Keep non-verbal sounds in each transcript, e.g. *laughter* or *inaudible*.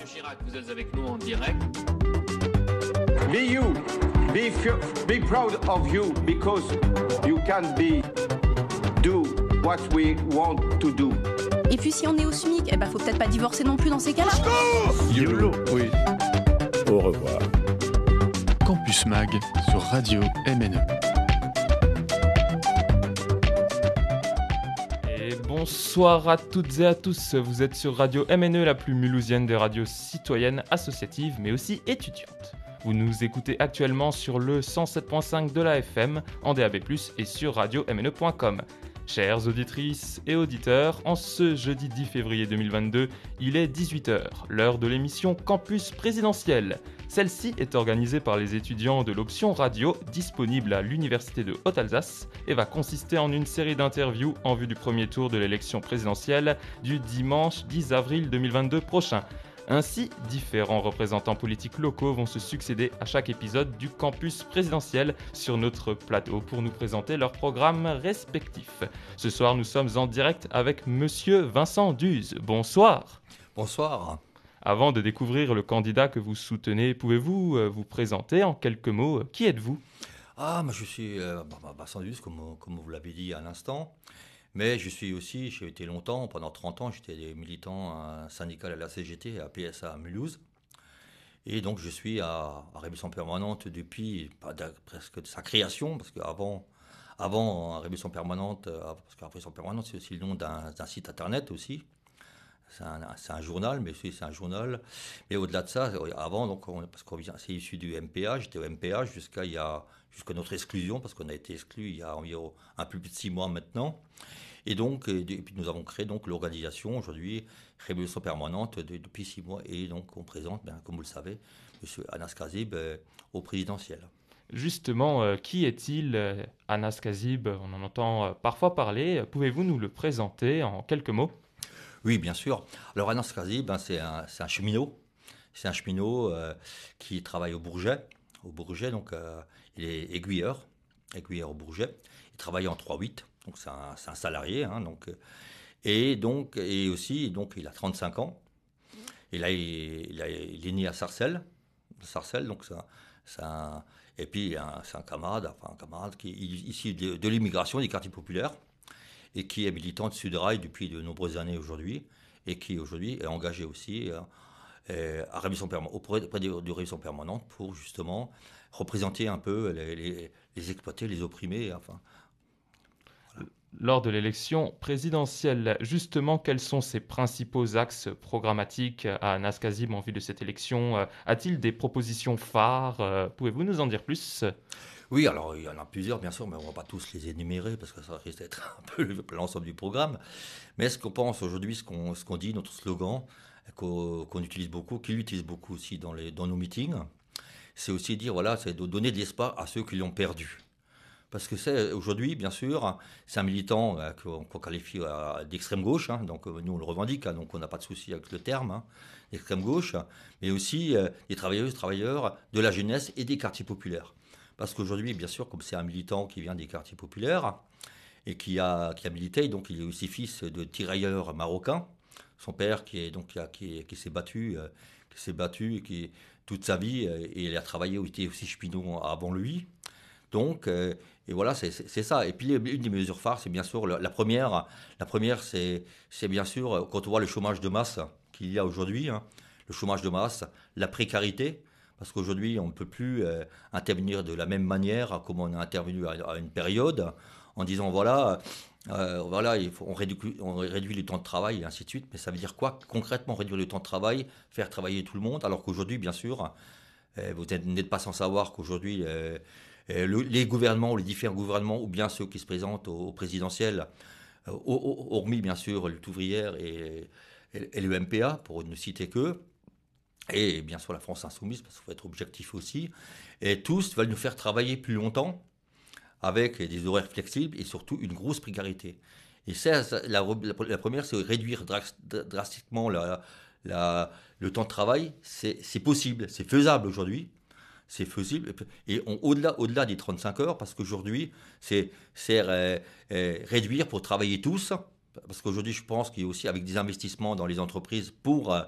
Monsieur Chirac, vous êtes avec nous en direct. Be you. Be, be proud of you because you can be do what we want to do. Et puis si on est au SMIC, eh ben faut peut-être pas divorcer non plus dans ces cas-là. YOLO, oui. Au revoir. Campus Mag sur Radio MNE. Bonsoir à toutes et à tous. Vous êtes sur Radio MNE, la plus mulhousienne des radios citoyennes, associatives, mais aussi étudiantes. Vous nous écoutez actuellement sur le 107.5 de la FM, en DAB+, et sur radio-mne.com. Chères auditrices et auditeurs, en ce jeudi 10 février 2022, il est 18h, l'heure de l'émission Campus présidentiel. Celle-ci est organisée par les étudiants de l'option radio disponible à l'Université de Haute-Alsace et va consister en une série d'interviews en vue du premier tour de l'élection présidentielle du dimanche 10 avril 2022 prochain. Ainsi, différents représentants politiques locaux vont se succéder à chaque épisode du campus présidentiel sur notre plateau pour nous présenter leurs programmes respectifs. Ce soir, nous sommes en direct avec Monsieur Vincent Duze. Bonsoir. Bonsoir. Avant de découvrir le candidat que vous soutenez, pouvez-vous euh, vous présenter en quelques mots Qui êtes-vous? Ah, moi je suis euh, Vincent Duze, comme, comme vous l'avez dit à l'instant. Mais je suis aussi, j'ai été longtemps, pendant 30 ans, j'étais militant syndical à la CGT, à PSA à Mulhouse. Et donc je suis à, à Permanente depuis presque sa création, parce qu'avant, avant Révolution Permanente, euh, parce que Permanente c'est aussi le nom d'un site internet aussi. C'est un, journal, mais c'est un journal. Mais au-delà de ça, avant, donc, parce que c'est issu du MPA, j'étais au MPA jusqu'à jusqu'à notre exclusion, parce qu'on a été exclu il y a environ un peu plus de six mois maintenant. Et donc, et puis nous avons créé donc l'organisation aujourd'hui Révolution permanente depuis six mois. Et donc, on présente, bien, comme vous le savez, M. Anas Kazib euh, au présidentiel. Justement, euh, qui est-il, euh, Anas Kazib On en entend parfois parler. Pouvez-vous nous le présenter en quelques mots? Oui, bien sûr. Alors, Anas Kazib, ben, c'est un, cheminot. C'est un cheminot qui travaille au Bourget. Au Bourget, donc, il est aiguilleur, aiguilleur au Bourget. Il travaille en 3-8 donc c'est un, salarié, hein, donc, et donc, et aussi, donc il a 35 ans, et là il, est né à Sarcelles, Sarcelles, donc ça, et puis c'est un camarade, enfin un camarade qui est ici de, l'immigration des quartiers populaires, et qui est militant de Sudrail depuis de nombreuses années aujourd'hui, et qui aujourd'hui est engagé aussi euh, euh, à révision auprès, de, révision permanente pour justement représenter un peu les, exploités, les opprimés, enfin. Lors de l'élection présidentielle. Justement, quels sont ses principaux axes programmatiques à Naskazib en vue de cette élection? Euh, A-t-il des propositions phares? Euh, Pouvez-vous nous en dire plus? Oui, alors il y en a plusieurs, bien sûr, mais on ne va pas tous les énumérer parce que ça risque d'être *laughs* un peu l'ensemble du programme. Mais ce qu'on pense aujourd'hui, ce qu'on dit, notre slogan, qu'on utilise beaucoup, qu'il utilise beaucoup aussi dans, nos meetings, c'est aussi dire, voilà, c'est de donner de l'espoir à ceux qui l'ont perdu. Parce que c'est aujourd'hui, bien sûr, c'est un militant euh, qu'on qualifie euh, d'extrême gauche, hein, donc euh, nous on le revendique, hein, donc on n'a pas de souci avec le terme, hein, d'extrême gauche, mais aussi des travailleuses, travailleurs de la jeunesse et des quartiers populaires. Parce qu'aujourd'hui, bien sûr, comme c'est un militant qui vient des quartiers populaires et qui a, qui a milité, donc il est aussi fils de tirailleurs marocains. Son père qui est donc qui, qui s'est battu, qui s'est battu qui toute sa vie et il a travaillé, il était aussi cheminot avant lui. Donc, et voilà, c'est ça. Et puis, une des mesures phares, c'est bien sûr la, première. La première, c'est bien sûr quand on voit le chômage de masse qu'il y a aujourd'hui, hein, le chômage de masse, la précarité, parce qu'aujourd'hui, on ne peut plus euh, intervenir de la même manière comme on a intervenu à, une période, en disant voilà, euh, voilà, on, réduit, le temps de travail et ainsi de suite. Mais ça veut dire quoi? Concrètement réduire le temps de travail, faire travailler tout le monde, alors qu'aujourd'hui, bien sûr, euh, vous n'êtes pas sans savoir qu'aujourd'hui les gouvernements, les différents gouvernements, ou bien ceux qui se présentent au, présidentiel, euh, hormis bien sûr le ouvrière et, et, le MPA, pour ne citer que, et bien sûr la France insoumise, parce qu'il faut être objectif aussi, et tous veulent nous faire travailler plus longtemps avec des horaires flexibles et surtout une grosse précarité. Et ça, la, première, c'est réduire drastiquement le temps de travail. C'est possible, c'est faisable aujourd'hui c'est faisable. Et au-delà, des 35 heures, parce qu'aujourd'hui, c'est, c'est réduire pour travailler tous, Parce qu'aujourd'hui, je pense qu'il y a aussi avec des investissements dans les entreprises pour, euh,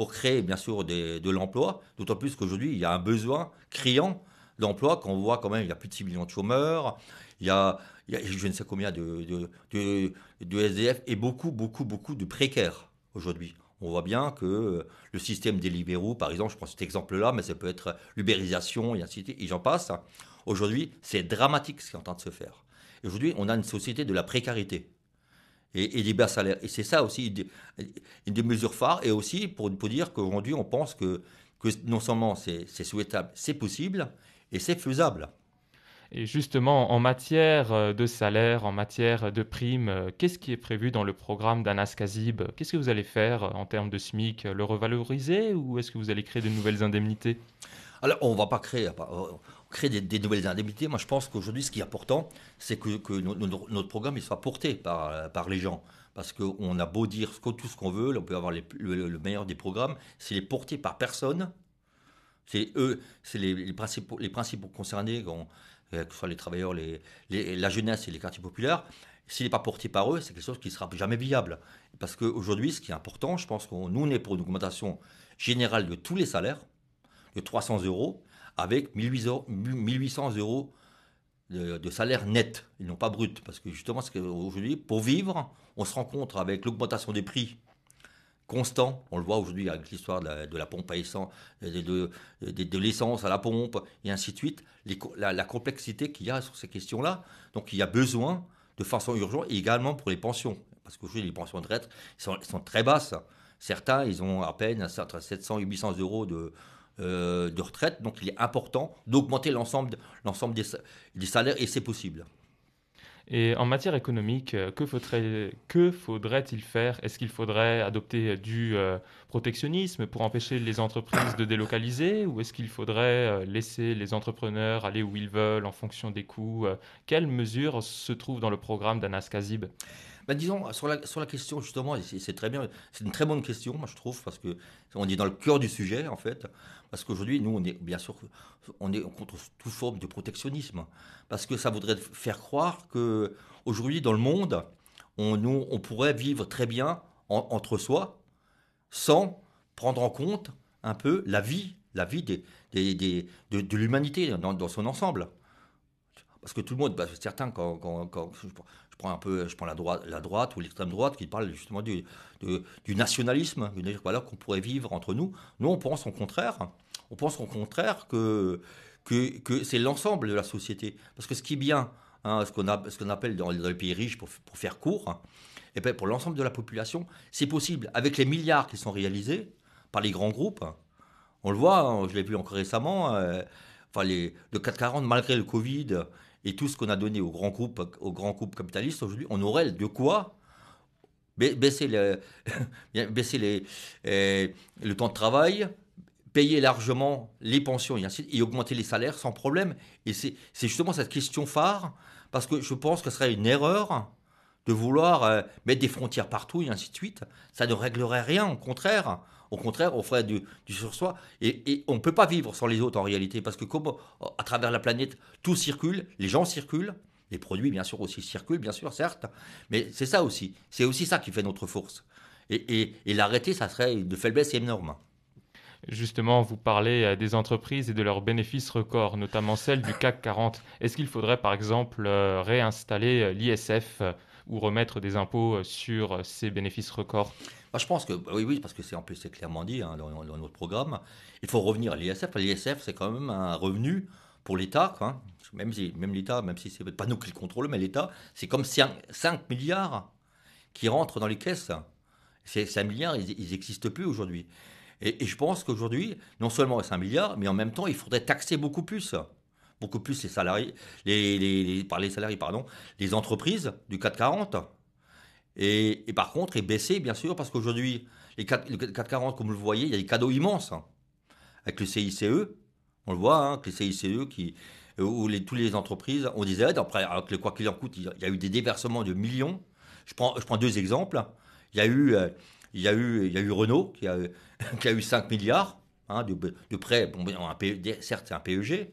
pour créer, bien sûr, de l'emploi. D'autant plus qu'aujourd'hui, il y a un besoin criant d'emploi, qu'on voit quand même, il y a plus de 6 millions de chômeurs, il y a, je ne sais combien de, de, SDF et beaucoup, beaucoup, beaucoup de précaires aujourd'hui. On voit bien que le système des libéraux, par exemple, je prends cet exemple-là, mais ça peut être l'ubérisation et ainsi de suite, et j'en passe. Aujourd'hui, c'est dramatique ce qui est en train de se faire. Aujourd'hui, on a une société de la précarité et, et des bas salaires. Et c'est ça aussi une des, mesures phares. Et aussi pour, pour dire qu'aujourd'hui, on pense que, que non seulement c'est souhaitable, c'est possible et c'est faisable. Et justement, en matière euh, de salaire, en matière de primes, euh, qu'est-ce qui est prévu dans le programme d'Anas Kazib Qu'est-ce que vous allez faire euh, en termes de SMIC? Le revaloriser ou est-ce que vous allez créer de nouvelles indemnités? Alors, on ne va pas créer, créer des, nouvelles indemnités. Moi, je pense qu'aujourd'hui, ce qui est important, c'est que, que no- no- notre programme il soit porté par, les gens. Parce qu'on a beau dire tout ce qu'on veut, on peut avoir le, le meilleur des programmes, s'il est porté par personne, c'est eux, c'est les, principaux, les principaux concernés, euh, que ce soit les travailleurs, la jeunesse et les quartiers populaires. S'il n'est pas porté par eux, c'est quelque chose qui ne sera jamais viable. Parce qu'aujourd'hui, ce qui est important, je pense qu'on nous, on est pour une augmentation générale de tous les salaires, de 300 euros, avec 1800 1800 euros de, salaire net, et non pas brut. Parce que justement, c'est qu'aujourd'hui, pour vivre, on se rencontre avec l'augmentation des prix constant. On le voit aujourd'hui avec l'histoire de, la- pompe à essence, de, l'essence à la pompe, et ainsi de suite. La, complexité qu'il y a sur ces questions-là. Donc il y a besoin, de façon urgente, et également pour les pensions. Parce qu'aujourd'hui, les pensions de retraite sont, sont très basses. Certains, ils ont à peine entre 700 et 800 euros de, euh, de retraite. Donc il est important d'augmenter l'ensemble, de- l'ensemble des, des salaires, et c'est possible. Et en matière économique, euh, que faudrait, que faudrait-il faire? Est-ce qu'il faudrait adopter du euh, protectionnisme pour empêcher les entreprises de délocaliser? Ou est-ce qu'il faudrait laisser les entrepreneurs aller où ils veulent en fonction des coûts? Quelles mesures se trouvent dans le programme d'Anas Kazib Ben, disons, sur la, sur la question, justement, c'est une très bonne question, moi je trouve, parce que on est dans le cœur du sujet, en fait. Parce qu'aujourd'hui, nous, on est bien sûr, on est contre toute forme de protectionnisme. Parce que ça voudrait faire croire que aujourd'hui, dans le monde, on, pourrait vivre très bien en- entre soi, sans prendre en compte un peu la vie, la vie de, l'humanité dans son ensemble. Parce que tout le monde, bah, certains, quand, je, prends- un peu, je prends la droite, ou l'extrême droite qui parle justement du, nationalisme, du- voilà, qu'on pourrait vivre entre nous. Nous, on pense au contraire. On pense au contraire que, c'est l'ensemble de la société. Parce que ce qui est bien, hein, ce qu'on appelle dans, les pays riches, pour, faire court, hein, et ben pour l'ensemble de la population, c'est possible. Avec les milliards qui sont réalisés par les grands groupes, on le voit, hein, je l'ai vu encore récemment, euh, enfin les, le 440, malgré le Covid et tout ce qu'on a donné aux grands groupes, aux grands groupes capitalistes, aujourd'hui, on aurait de quoi ba- baisser, le, *laughs* baisser les, euh, le temps de travail, payer largement les pensions et, ainsi, et augmenter les salaires sans problème. Et c'est c'est justement cette question phare, parce que je pense que ce serait une erreur de vouloir euh, mettre des frontières partout et ainsi de suite. Ça ne réglerait rien, au contraire. Au contraire, on ferait du, du sur-soi. Et, on ne peut pas vivre sans les autres en réalité, parce que comme à travers la planète, tout circule, les gens circulent, les produits bien sûr aussi circulent, bien sûr, certes, mais c'est ça aussi. C'est aussi ça qui fait notre force. Et, et, l'arrêter, ça serait de faiblesse énorme. Justement, vous parlez euh, des entreprises et de leurs bénéfices records, notamment celles du CAC 40. Est-ce qu'il faudrait par exemple euh, réinstaller euh, l'ISF ou remettre des impôts sur ces bénéfices records? Moi, je pense que, bah oui, oui, parce que c'est en plus c'est clairement dit hein, dans, notre programme, il faut revenir à l'ISF. L'ISF, c'est quand même un revenu pour l'État, hein. même si même l'État, même si c'est pas nous qui le contrôlons, mais l'État, c'est comme 5, 5 milliards qui rentrent dans les caisses. Ces 5 milliards, ils n'existent plus aujourd'hui. Et, je pense qu'aujourd'hui, non seulement 5 milliards, mais en même temps, il faudrait taxer beaucoup plus. Beaucoup plus les salariés, par les salariés, pardon, les entreprises du 440. Et, par contre, et baisser, bien sûr, parce qu'aujourd'hui, les 4, le 440, comme vous le voyez, il y a des cadeaux immenses. hein. Avec le CICE, on le voit, hein, avec le CICE, qui, euh, où les, toutes les entreprises ont des aides. Après, le quoi qu'il en coûte, il y a- eu des déversements de millions. Je prends, je prends deux exemples. Il y a eu, euh, il y a eu, il y a eu Renault qui a, *laughs* a eu 5 milliards hein, de, de prêts. Ben, PE certes, c'est un PEG,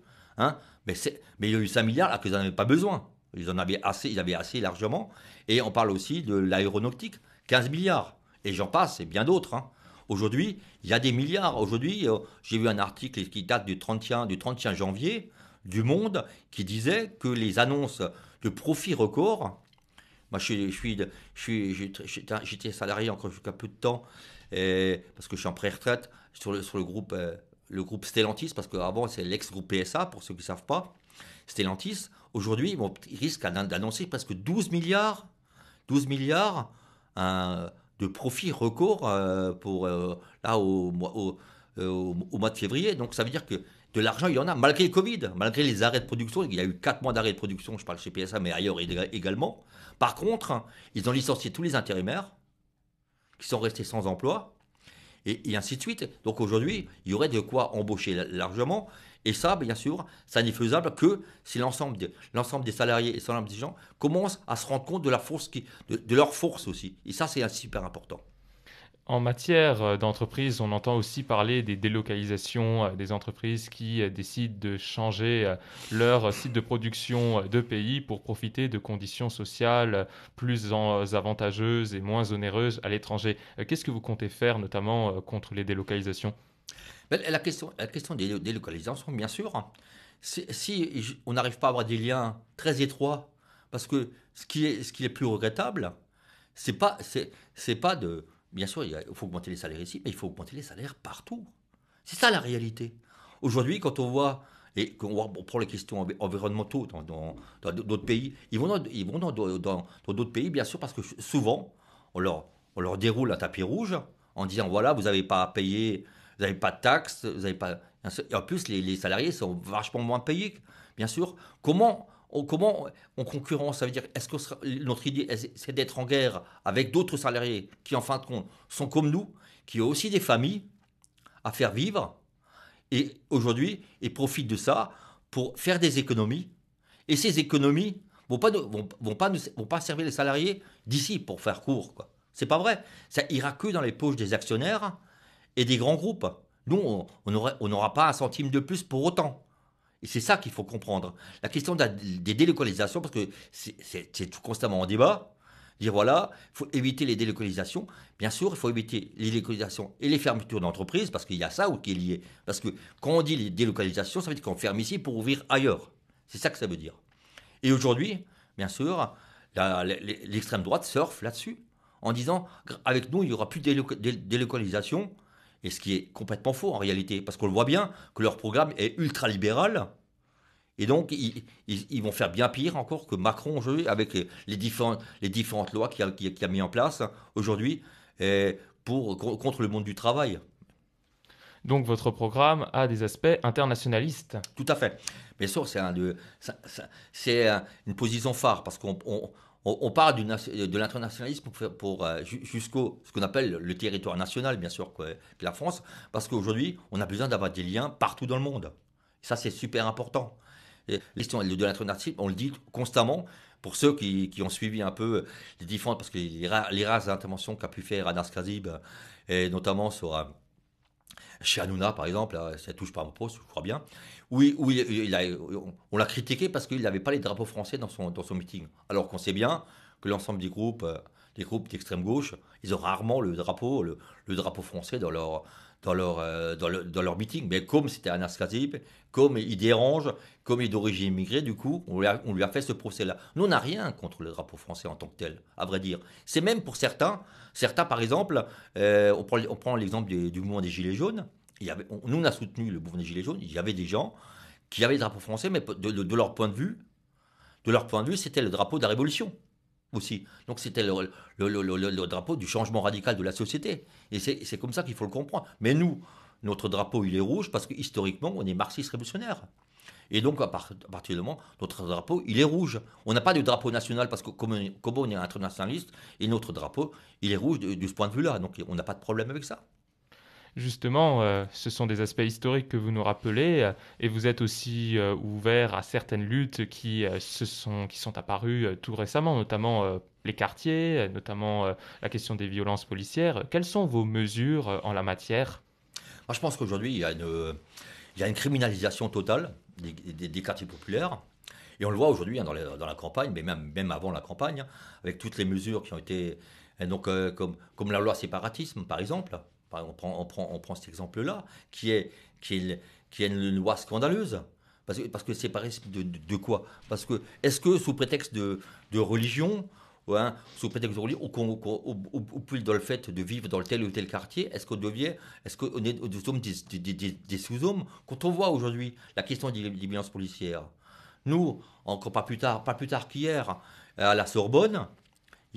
mais, il y a eu 5 milliards alors qu'ils n'en avaient pas besoin. Ils en avaient assez, ils avaient assez largement. Et on parle aussi de l'aéronautique, 15 milliards. Et j'en passe, et bien d'autres. hein. Aujourd'hui, il y a des milliards. Aujourd'hui, euh, j'ai vu un article qui date du 31, du 31 janvier du Monde qui disait que les annonces de profits records. Moi, je suis, de- je suis- j'étais- j'étais j'étais salarié encore jusqu'à peu de temps parce que je suis en pré-retraite sur le, sur le groupe, euh, le groupe Stellantis parce qu'avant c'est l'ex-groupe PSA pour ceux qui ne savent pas. Stellantis, aujourd'hui, ils risquent d'an- d'annoncer presque 12 milliards, 12 milliards hein, de profits records euh, pour euh, là au, mois- au, euh, au- au mois de février. Donc ça veut dire que de l'argent, il y en a, malgré le Covid, malgré les arrêts de production. Il y a eu 4 mois d'arrêt de production, je parle chez PSA, mais ailleurs ég- également. Par contre, ils ont licencié tous les intérimaires qui sont restés sans emploi, et, ainsi de suite. Donc aujourd'hui, il y aurait de quoi embaucher la- largement. Et ça, bien sûr, ça n'est faisable que si l'ensemble de- l'ensemble des salariés et l'ensemble des gens commencent à se rendre compte de, de, leur force aussi. Et ça, c'est super important. En matière euh, d'entreprise, on entend aussi parler des délocalisations euh, des entreprises qui euh, décident de changer leur site de production de pays pour profiter de conditions sociales plus avantageuses et moins onéreuses à l'étranger. Qu'est-ce que vous comptez faire notamment contre les délocalisations? La question, des délocalisations, bien sûr, hein. si, si on n'arrive pas à avoir des liens très étroits, parce que ce qui est, ce plus regrettable, c'est pas, pas de. Bien sûr, il faut augmenter les salaires ici, mais il faut augmenter les salaires partout. C'est ça la réalité. Aujourd'hui, quand on voit, et qu'on prend les questions envi- environnementaux dans, d'autres pays, ils vont, dans, d'autres pays, bien sûr, parce que souvent, on leur déroule un tapis rouge en disant voilà, vous n'avez pas à payer, vous n'avez pas de taxes, vous n'avez pas. Et en plus, les, les salariés sont vachement moins payés, bien sûr. Comment on, comment on concurrence? Ça veut dire, est-ce que notre idée, c'est d'être en guerre avec d'autres salariés qui, en fin de compte, sont comme nous, qui ont aussi des familles à faire vivre, et aujourd'hui, ils profitent de ça pour faire des économies. Et ces économies vont pas, vont, vont pas, vont pas servir les salariés d'ici pour faire court. quoi. C'est pas vrai. Ça ira que dans les poches des actionnaires et des grands groupes. Nous, on n'aura pas un centime de plus pour autant. Et c'est ça qu'il faut comprendre. La question des délocalisations, parce que c'est- tout constamment en débat, dire voilà, il faut éviter les délocalisations. Bien sûr, il faut éviter les délocalisations et les fermetures d'entreprises, parce qu'il y a ça qui est lié. Parce que quand on dit les délocalisations, ça veut dire qu'on ferme ici pour ouvrir ailleurs. C'est ça que ça veut dire. Et aujourd'hui, bien sûr, l'extrême droite surfe là-dessus, en disant avec nous, il n'y aura plus de déloca- dé- délocalisation. Et ce qui est complètement faux en réalité, parce qu'on le voit bien que leur programme est ultra-libéral. Et donc, ils, ils- ils vont faire bien pire encore que Macron aujourd'hui, avec les, les différentes, les différentes lois qu'il a, mis en place aujourd'hui pour, contre le monde du travail. Donc votre programme a des aspects internationalistes. Tout à fait. Bien sûr, c'est un- une position phare parce qu'on on, parle nation- de l'internationalisme pour, euh, ju- jusqu'au ce qu'on appelle le territoire national, bien sûr, que la France, parce qu'aujourd'hui, on a besoin d'avoir des liens partout dans le monde. Ça, c'est super important. Question de l'internationalisme, on le dit constamment. Pour ceux qui, ont suivi un peu les différentes, parce que les, rares- interventions qu'a pu faire Anas Kazib, euh, et notamment sur, euh, chez Hanouna, par exemple, ça touche pas mon poste, je crois bien, où, on l'a critiqué parce qu'il n'avait pas les drapeaux français dans son, dans son meeting. Alors qu'on sait bien que l'ensemble des groupes, euh, des groupes d'extrême gauche, ils ont rarement le drapeau, le, le drapeau français dans leur, dans leur, euh, dans le- dans leur meeting. Mais comme c'était Anas Kazib, comme il dérange, comme il est d'origine immigrée, du coup, on lui a, fait ce procès-là. Nous, on n'a rien contre le drapeau français en tant que tel, à vrai dire. C'est même pour certains, certains par exemple, euh, on prend, l'exemple du mouvement des Gilets jaunes. Nous, on a soutenu le mouvement des Gilets jaunes. Il y avait des gens qui avaient le drapeau français, mais de leur point de vue, de leur point de vue, c'était le drapeau de la révolution aussi. Donc c'était le, drapeau du changement radical de la société. Et c'est comme ça qu'il faut le comprendre. Mais nous, notre drapeau, il est rouge parce que historiquement, on est marxiste révolutionnaire. Et donc, à, part- à partir du moment, notre drapeau, il est rouge. On n'a pas de drapeau national parce que comme on est, comme on est internationaliste, et notre drapeau, il est rouge de, de ce point de vue-là. Donc, on n'a pas de problème avec ça. Justement, euh, ce sont des aspects historiques que vous nous rappelez, euh, et vous êtes aussi euh, ouvert à certaines luttes qui, se sont, qui sont apparues tout récemment, notamment les quartiers, notamment la question des violences policières. Quelles sont vos mesures en la matière? Je pense qu'aujourd'hui, il y, a une, criminalisation totale des, quartiers populaires. Et on le voit aujourd'hui hein, dans, la- campagne, mais même, avant la campagne, avec toutes les mesures qui ont été. Donc, euh, comme, comme la loi séparatisme, par exemple. On, prend, on, prend, on prend cet exemple-là, qui est, qui, est, qui est une loi scandaleuse. Parce que, parce que séparatisme de, de, quoi? Parce que, est-ce que sous prétexte de, de religion, hein, sous prétexte de religion, ou, puis dans le fait de vivre dans tel ou tel quartier, est-ce qu'on devient, est-ce qu'on est nous sommes des, des, des, des sous-hommes Quand on voit aujourd'hui? La question des, des violences policières, nous, encore pas plus tard, pas plus tard qu'hier, à la Sorbonne,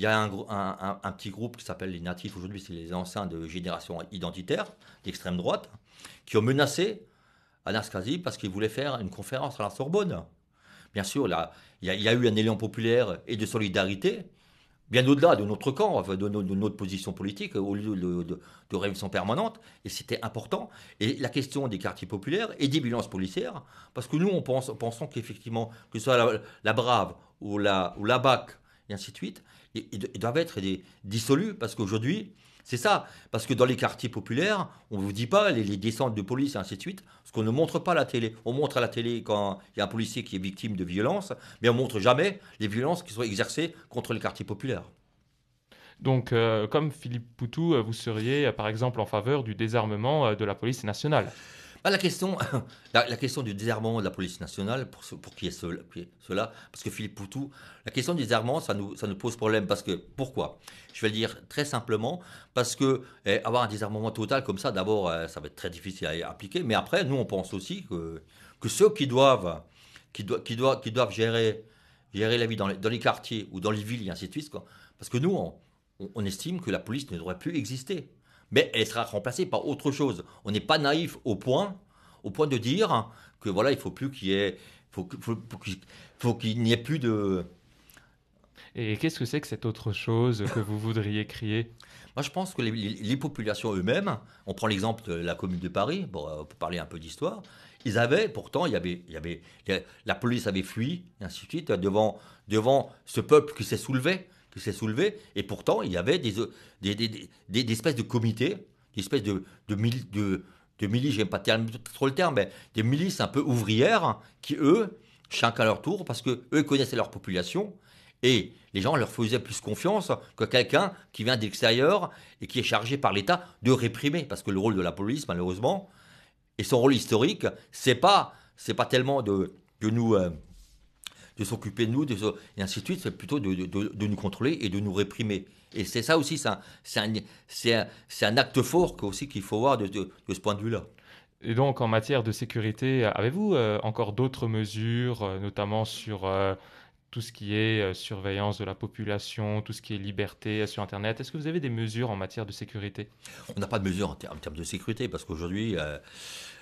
il y a un, petit groupe qui s'appelle les Natifs, aujourd'hui c'est les anciens de génération identitaire, d'extrême droite, qui ont menacé Anas Kazi parce qu'il voulait faire une conférence à la Sorbonne. Bien sûr, il y, a, eu un élan populaire et de solidarité, bien au-delà de notre camp, de, no- de notre position politique, au lieu de, de, permanente, et c'était important. Et la question des quartiers populaires et des violences policières, parce que nous, on pense, pensons qu'effectivement, que ce soit la, Brave ou la BAC, et ainsi de suite, ils, doivent être dissolus, parce qu'aujourd'hui, c'est ça. Parce que dans les quartiers populaires, on ne vous dit pas les, descentes de police et ainsi de suite, parce qu'on ne montre pas à la télé. On montre à la télé quand il y a un policier qui est victime de violences, mais on montre jamais les violences qui sont exercées contre les quartiers populaires. Donc, euh, comme Philippe Poutou, euh, vous seriez euh, par exemple en faveur du désarmement de la police nationale. Bah, la, question, *laughs* la, question du désarmement de la police nationale, pour, pour qui est cela, parce que Philippe Poutou, la question du désarmement, ça nous, ça nous pose problème. Parce que, pourquoi? Je vais le dire très simplement, parce que eh, avoir un désarmement total comme ça, d'abord, euh, ça va être très difficile à appliquer, mais après, nous, on pense aussi que, que ceux qui doivent, qui, qui, qui doivent gérer, gérer la vie dans les, quartiers ou dans les villes et ainsi de suite, quoi, parce que nous, on- on estime que la police ne devrait plus exister mais elle sera remplacée par autre chose. On n'est pas naïf au point, au point de dire que voilà, il faut plus qu'il y ait, faut, que- faut, faut qu'il- n'y ait plus de. Et qu'est-ce que c'est que cette autre chose que vous voudriez crier? Moi, je pense que les, populations eux-mêmes, on prend l'exemple de la commune de Paris, bon, euh, pour parler un peu d'histoire, ils avaient, pourtant, il y avait, il y avait, la- la police avait fui, et ainsi de suite, devant, devant ce peuple qui s'est soulevé, qui s'est soulevé, et pourtant, il y avait des, des espèces de comités, des espèces de, de, de, de milices, j'aime pas trop le terme, mais des milices un peu ouvrières, qui eux, chacun à leur tour, parce que eux connaissaient leur population, et les gens leur faisaient plus confiance que quelqu'un qui vient de l'extérieur et qui est chargé par l'État de réprimer. Parce que le rôle de la police, malheureusement, et son rôle historique, c'est pas, pas tellement de, de nous, euh, de s'occuper de nous, de, et ainsi de suite, c'est plutôt de, de- nous contrôler et de nous réprimer. Et c'est ça aussi, c'est un, un, un, acte fort aussi qu'il faut voir de, de- ce point de vue-là. Et donc, en matière de sécurité, avez-vous euh, encore d'autres mesures, euh, notamment sur euh, tout ce qui est surveillance de la population, tout ce qui est liberté sur Internet? Est-ce que vous avez des mesures en matière de sécurité? On n'a pas de mesures en, ter- en termes de sécurité parce qu'aujourd'hui,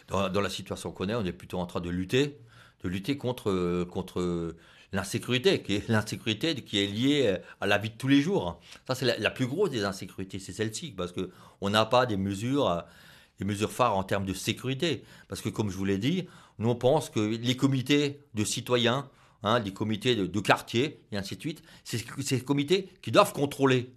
dans, dans la situation qu'on est, on est plutôt en train de lutter, de lutter contre, contre l'insécurité, qui est *laughs* l'insécurité qui est liée euh, à la vie de tous les jours. Ça, c'est la, plus grosse des insécurités, c'est celle-ci, parce que on n'a pas des mesures, euh, des mesures phares en termes de sécurité. Parce que, comme je vous l'ai dit, nous on pense que les comités de citoyens, hein, les comités de, de quartier et ainsi de suite, c'est ces comités qui doivent contrôler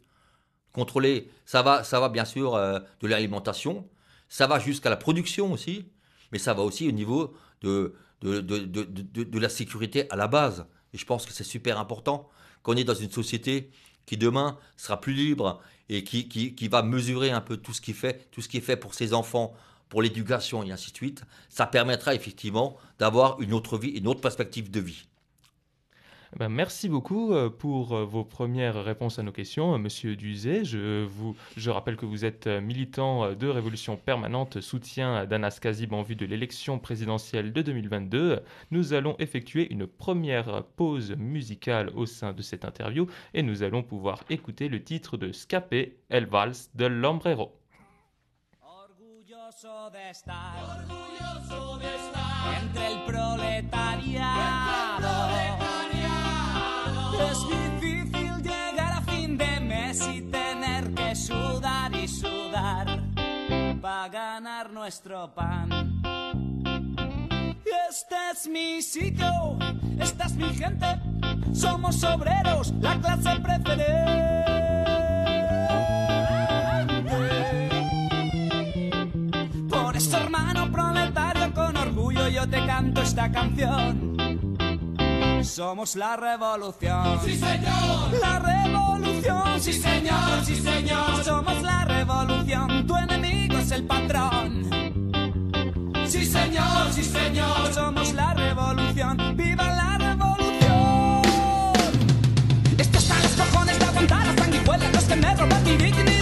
contrôler, ça va, ça va bien sûr euh, de l'alimentation, ça va jusqu'à la production aussi, mais ça va aussi au niveau de, de, la sécurité à la base. Et je pense que c'est super important qu'on est dans une société qui demain sera plus libre et qui, qui, qui va mesurer un peu tout ce qui fait, tout ce qui est fait pour ses enfants, pour l'éducation et ainsi de suite. Ça permettra effectivement d'avoir une autre vie, une autre perspective de vie. Ben, merci beaucoup euh, pour euh, vos premières réponses à nos questions, euh, Monsieur Duzet. Je, vous, rappelle que vous êtes militant de Révolution Permanente, soutien d'Anas Kazib en vue de l'élection présidentielle de 2022. Nous allons effectuer une première pause musicale au sein de cette interview et nous allons pouvoir écouter le titre de Scapé, El Vals de l'Ombrero. De estar, entre. Para ganar nuestro pan. Este es mi sitio, esta es mi gente, somos obreros, la clase preferente. Por eso, hermano proletario, con orgullo yo te canto esta canción. Somos la revolución. Sí, señor. La revolución. Sí, señor. Sí, señor. Somos la revolución. Tu enemigo el patrón. Sí, señor. Sí, señor. Somos la revolución. ¡Viva la revolución! Esto está los cojones de aguantar las sanguijuelas, los que me roban mi dignidad.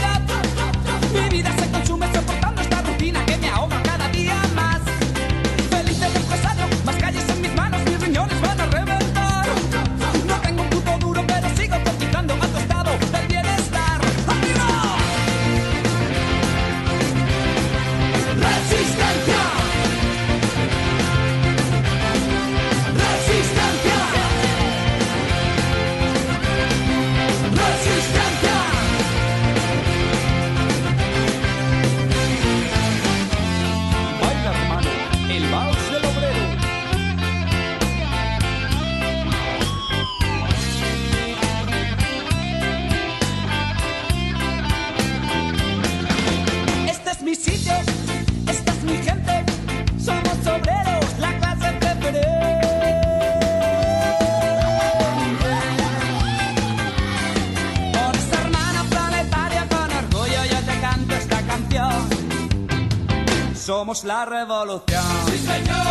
La revolución.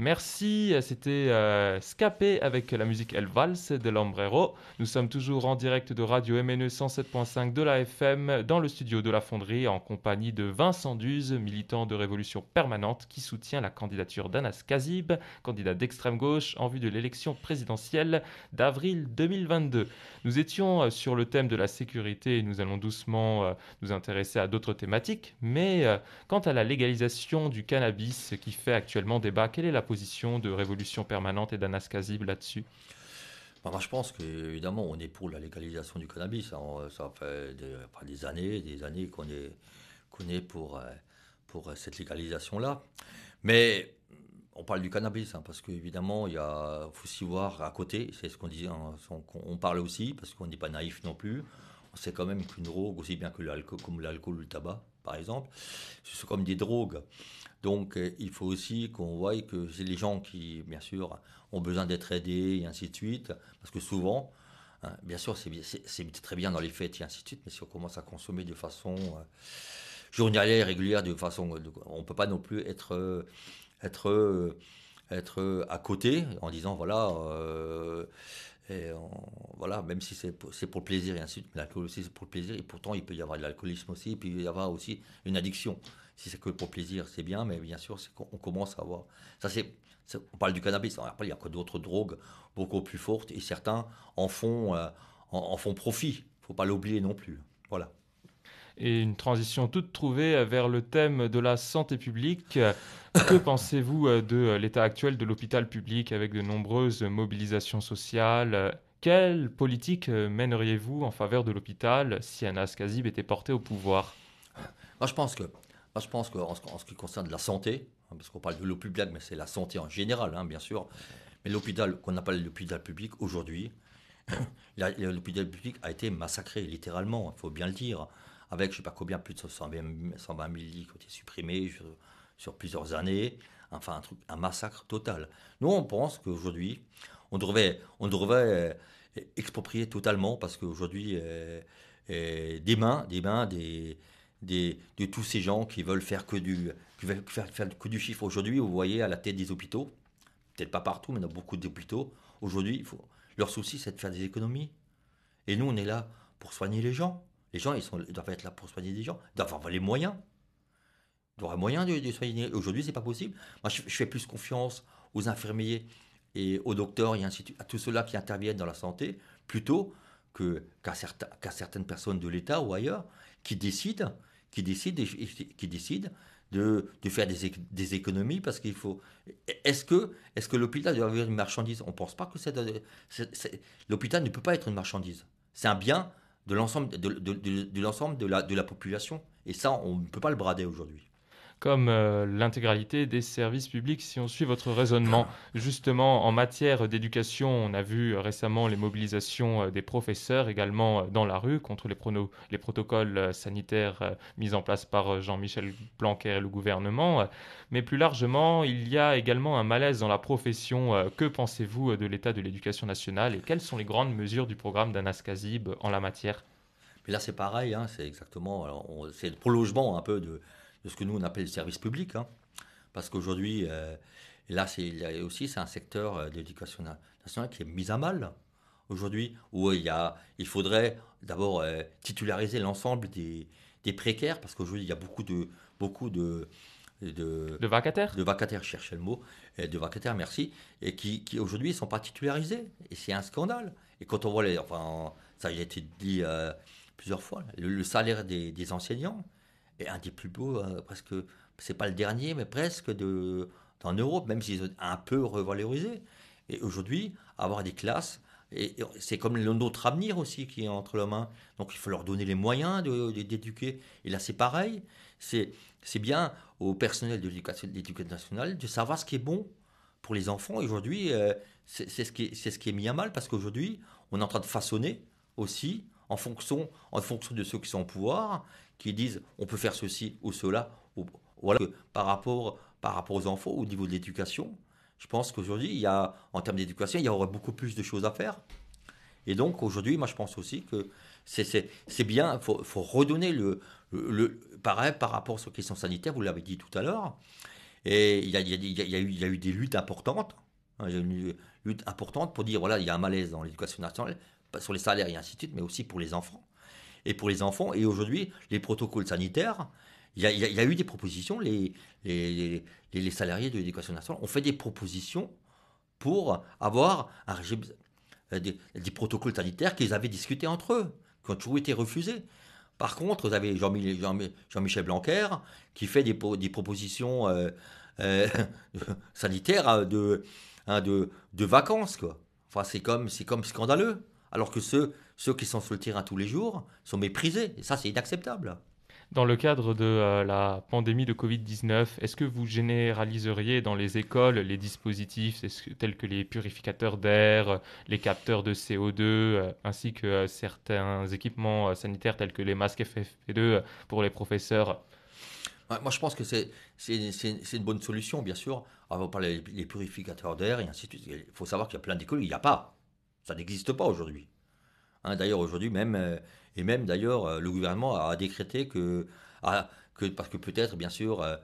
Merci, c'était euh, Scapé avec la musique El Vals de l'Ombrero. Nous sommes toujours en direct de Radio MNE 107.5 de la FM dans le studio de la Fonderie en compagnie de Vincent Duze, militant de Révolution Permanente qui soutient la candidature d'Anas Kazib, candidat d'extrême gauche en vue de l'élection présidentielle d'avril 2022. Nous étions euh, sur le thème de la sécurité et nous allons doucement euh, nous intéresser à d'autres thématiques, mais euh, quant à la légalisation du cannabis qui fait actuellement débat, quelle est la position de Révolution Permanente et d'Anas Kazib là-dessus Bah, moi, je pense qu'évidemment, on est pour la légalisation du cannabis. hein. Ça fait des, années, des années qu'on est, qu'on est pour, euh, pour euh, cette légalisation-là. Mais on parle du cannabis, hein, parce qu'évidemment, il faut aussi voir à côté, c'est ce qu'on disait, hein, on, parle aussi, parce qu'on n'est pas naïf non plus. On sait quand même qu'une drogue, aussi bien que l'alcool ou le tabac, par exemple, ce sont comme des drogues. Donc, euh, il faut aussi qu'on voie que c'est les gens qui, bien sûr, ont besoin d'être aidés et ainsi de suite. Parce que souvent, hein, bien sûr, c'est très bien dans les fêtes et ainsi de suite, mais si on commence à consommer de façon euh, journalière, régulière, de façon, de- on ne peut pas non plus être, euh, euh, euh, à côté en disant voilà. euh, voilà, même si c'est pour, le plaisir et ainsi de suite, l'alcool aussi c'est pour le plaisir, et pourtant il peut y avoir de l'alcoolisme aussi, et puis il y avoir aussi une addiction. Si c'est que pour plaisir, c'est bien, mais bien sûr, c'est qu'on on commence à avoir. Ça, c'est, on parle du cannabis, après il y a que d'autres drogues beaucoup plus fortes, et certains en font, euh, en, en font profit. Il ne faut pas l'oublier non plus. Voilà. Et une transition toute trouvée vers le thème de la santé publique. Que *coughs* pensez-vous euh, de l'état actuel de l'hôpital public avec de nombreuses mobilisations sociales? Quelle politique euh, mèneriez-vous en faveur de l'hôpital si Anas Kazib était porté au pouvoir? Moi, je pense que, moi, je pense qu'en ce, qui concerne la santé, hein, parce qu'on parle de l'hôpital public, mais c'est la santé en général, hein, bien sûr. Mais l'hôpital qu'on appelle l'hôpital public aujourd'hui, *coughs* l'hôpital public a été massacré, littéralement, il faut bien le dire, avec je ne sais pas combien, plus de 120 000 lits qui ont été supprimés sur, plusieurs années. Enfin, un, truc, un massacre total. Nous, on pense qu'aujourd'hui, on devrait, on euh, exproprier totalement parce qu'aujourd'hui, euh, euh, des mains, des mains des, des, de tous ces gens qui veulent faire que du, qui veulent faire, faire que du chiffre. Aujourd'hui, vous voyez à la tête des hôpitaux, peut-être pas partout, mais dans beaucoup d'hôpitaux, aujourd'hui, leur souci, c'est de faire des économies. Et nous, on est là pour soigner les gens. Les gens, ils, doivent être là pour soigner des gens. Ils doivent avoir les moyens. Ils doivent avoir les moyens de, soigner. Aujourd'hui, c'est pas possible. Moi, je, fais plus confiance aux infirmiers et aux docteurs et ainsi de à tous ceux-là qui interviennent dans la santé, plutôt qu'à certaines personnes de l'État ou ailleurs qui décident, qui décident, qui décident de, de faire des, économies parce qu'il faut. Est-ce que, est que l'hôpital doit avoir une marchandise? On ne pense pas que c'est. L'hôpital ne peut pas être une marchandise. C'est un bien de l'ensemble de, de, de, l'ensemble de la, de la population. Et ça, on ne peut pas le brader aujourd'hui comme euh, l'intégralité des services publics si on suit votre raisonnement. Justement, en matière d'éducation, on a vu récemment les mobilisations euh, des professeurs également euh, dans la rue contre les, les protocoles sanitaires mis en place par Jean-Michel Blanquer et le gouvernement. Mais plus largement, il y a également un malaise dans la profession. Que pensez-vous de l'état de l'éducation nationale et quelles sont les grandes mesures du programme d'Anas Kazib en la matière? Là, c'est pareil, hein, c'est exactement, c'est le prolongement un peu de, de ce que nous on appelle le service public. Hein. parce qu'aujourd'hui, euh, là, c'est aussi c'est un secteur euh, d'éducation nationale qui est mis à mal aujourd'hui, où il, y a, il faudrait d'abord euh, titulariser l'ensemble des, des, précaires, parce qu'aujourd'hui, il y a beaucoup de, beaucoup de, de, de vacataires De vacataires, je cherchais le mot, de vacataires, merci, et qui, qui aujourd'hui ne sont pas titularisés. Et c'est un scandale. Et quand on voit les. Enfin, ça a été dit plusieurs fois, le, salaire des, des enseignants, et un des plus beaux, euh, presque, c'est pas le dernier, mais presque de, en Europe, même s'ils ont un peu revalorisé. Et aujourd'hui, avoir des classes, c'est comme notre avenir aussi qui est entre les mains. Donc il faut leur donner les moyens d'éduquer. et là, c'est pareil. C'est, bien au personnel de l'éducation, nationale de savoir ce qui est bon pour les enfants. Et aujourd'hui, euh, c'est, ce qui est, ce qui est mis à mal parce qu'aujourd'hui, on est en train de façonner aussi en fonction, en fonction de ceux qui sont au pouvoir, qui disent on peut faire ceci ou cela. Ou, voilà. Par rapport, par rapport aux enfants, au niveau de l'éducation, je pense qu'aujourd'hui, il y a, en termes d'éducation, il y aurait beaucoup plus de choses à faire. Et donc aujourd'hui, moi je pense aussi que c'est bien, il faut, faut, redonner le, le, pareil par rapport aux questions sanitaires, vous l'avez dit tout à l'heure. Et il y, a, y a, eu, il y, a, eu, des luttes importantes, hein, il y a une lutte importante pour dire voilà, il y a un malaise dans l'éducation nationale, sur les salaires et ainsi de suite, mais aussi pour les enfants et pour les enfants. Et aujourd'hui, les protocoles sanitaires, il y, a, eu des propositions, les, les, les, salariés de l'éducation nationale ont fait des propositions pour avoir un régime, euh, des, protocoles sanitaires qu'ils avaient discutés entre eux, qui ont toujours été refusés. Par contre, vous avez Jean-Michel Blanquer qui fait des, des propositions euh, euh, *laughs* sanitaires de, hein, de, de, vacances. Quoi. Enfin, c'est comme, comme scandaleux. Alors que ceux, ceux qui sont sur le terrain tous les jours sont méprisés. Et ça, c'est inacceptable. Dans le cadre de euh, la pandémie de Covid-19, est-ce que vous généraliseriez dans les écoles les dispositifs tels que les purificateurs d'air, les capteurs de CO2, euh, ainsi que euh, certains équipements sanitaires tels que les masques FFP2 pour les professeurs? Moi, je pense que c'est une bonne solution, bien sûr. On va parler des purificateurs d'air et ainsi de suite. Il faut savoir qu'il y a plein d'écoles, il n'y a pas. Ça n'existe pas aujourd'hui. Hein, d'ailleurs, aujourd'hui, même, euh, et même d'ailleurs, euh, le gouvernement a décrété que, que parce que peut-être, bien sûr, euh,